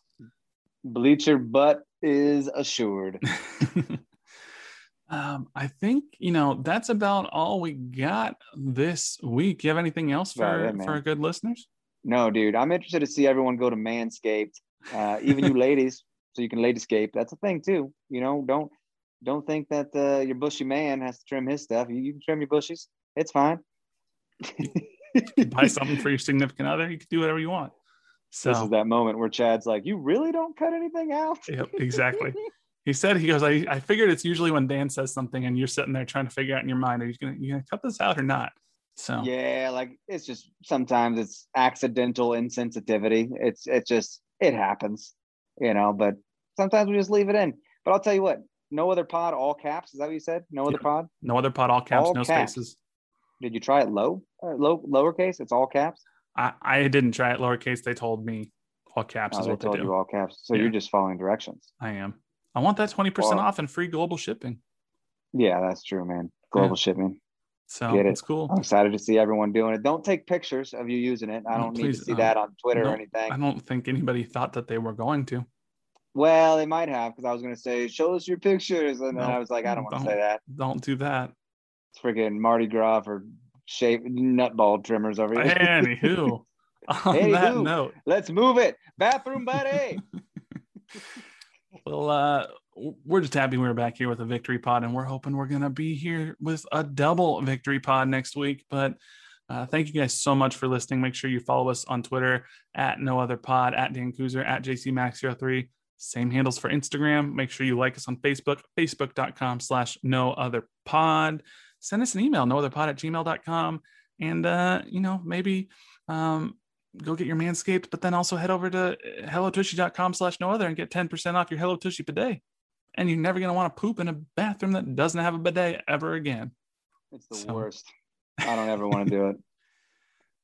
Bleacher butt is assured. um, I think you know that's about all we got this week. You have anything else for it, for our good listeners? No, dude, I'm interested to see everyone go to Manscaped. Uh, even you ladies, so you can ladiescape. That's a thing too. You know, don't don't think that uh, your bushy man has to trim his stuff. You, you can trim your bushes. It's fine. Buy something for your significant other. You can do whatever you want. So This is that moment where Chad's like, "You really don't cut anything out." Yep, exactly. he said he goes. I, I figured it's usually when Dan says something and you're sitting there trying to figure out in your mind, are you gonna you gonna cut this out or not? So Yeah, like it's just sometimes it's accidental insensitivity. It's it just it happens, you know. But sometimes we just leave it in. But I'll tell you what, no other pod, all caps. Is that what you said? No other Yeah. pod. no other pod all caps, All no caps. spaces. Did you try it low, uh, low, lowercase? It's all caps. I, I didn't try it lowercase. They told me all caps Oh, is they what they told do. you all caps. So Yeah. you're just following directions. I am. I want that 20% Well- off and free global shipping. Yeah, that's true, man. Global shipping. So Get it. it's cool. I'm excited to see everyone doing it. Don't take pictures of you using it. I No, don't need to see uh, that on Twitter no, or anything. I don't think anybody thought that they were going to. Well, they might have because I was going to say, show us your pictures. And then I was like, I don't want to don't. say that. Don't do that. It's freaking Mardi Gras or shape nutball trimmers over here. Anywho, on that Anywho. note, Let's move it. Bathroom buddy. well, uh, we're just happy we're back here with a victory pod, and we're hoping we're gonna be here with a double victory pod next week. But uh, thank you guys so much for listening. Make sure you follow us on Twitter at no other pod, at Dan Kuzer, at JC JCMax03. Same handles for Instagram. Make sure you like us on Facebook, facebook.com slash no other pod. Send us an email, no other pod at gmail.com. And, uh, you know, maybe um, go get your Manscaped, but then also head over to uh, hellotushy.com slash no other and get 10% off your Hello Tushy bidet. And you're never going to want to poop in a bathroom that doesn't have a bidet ever again. It's the so. worst. I don't ever want to do it.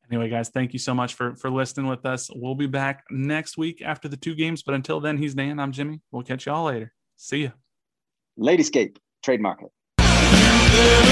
Anyway, guys, thank you so much for for listening with us. We'll be back next week after the two games. But until then, he's Dan. I'm Jimmy. We'll catch y'all later. See ya. Ladyscape, trademark it.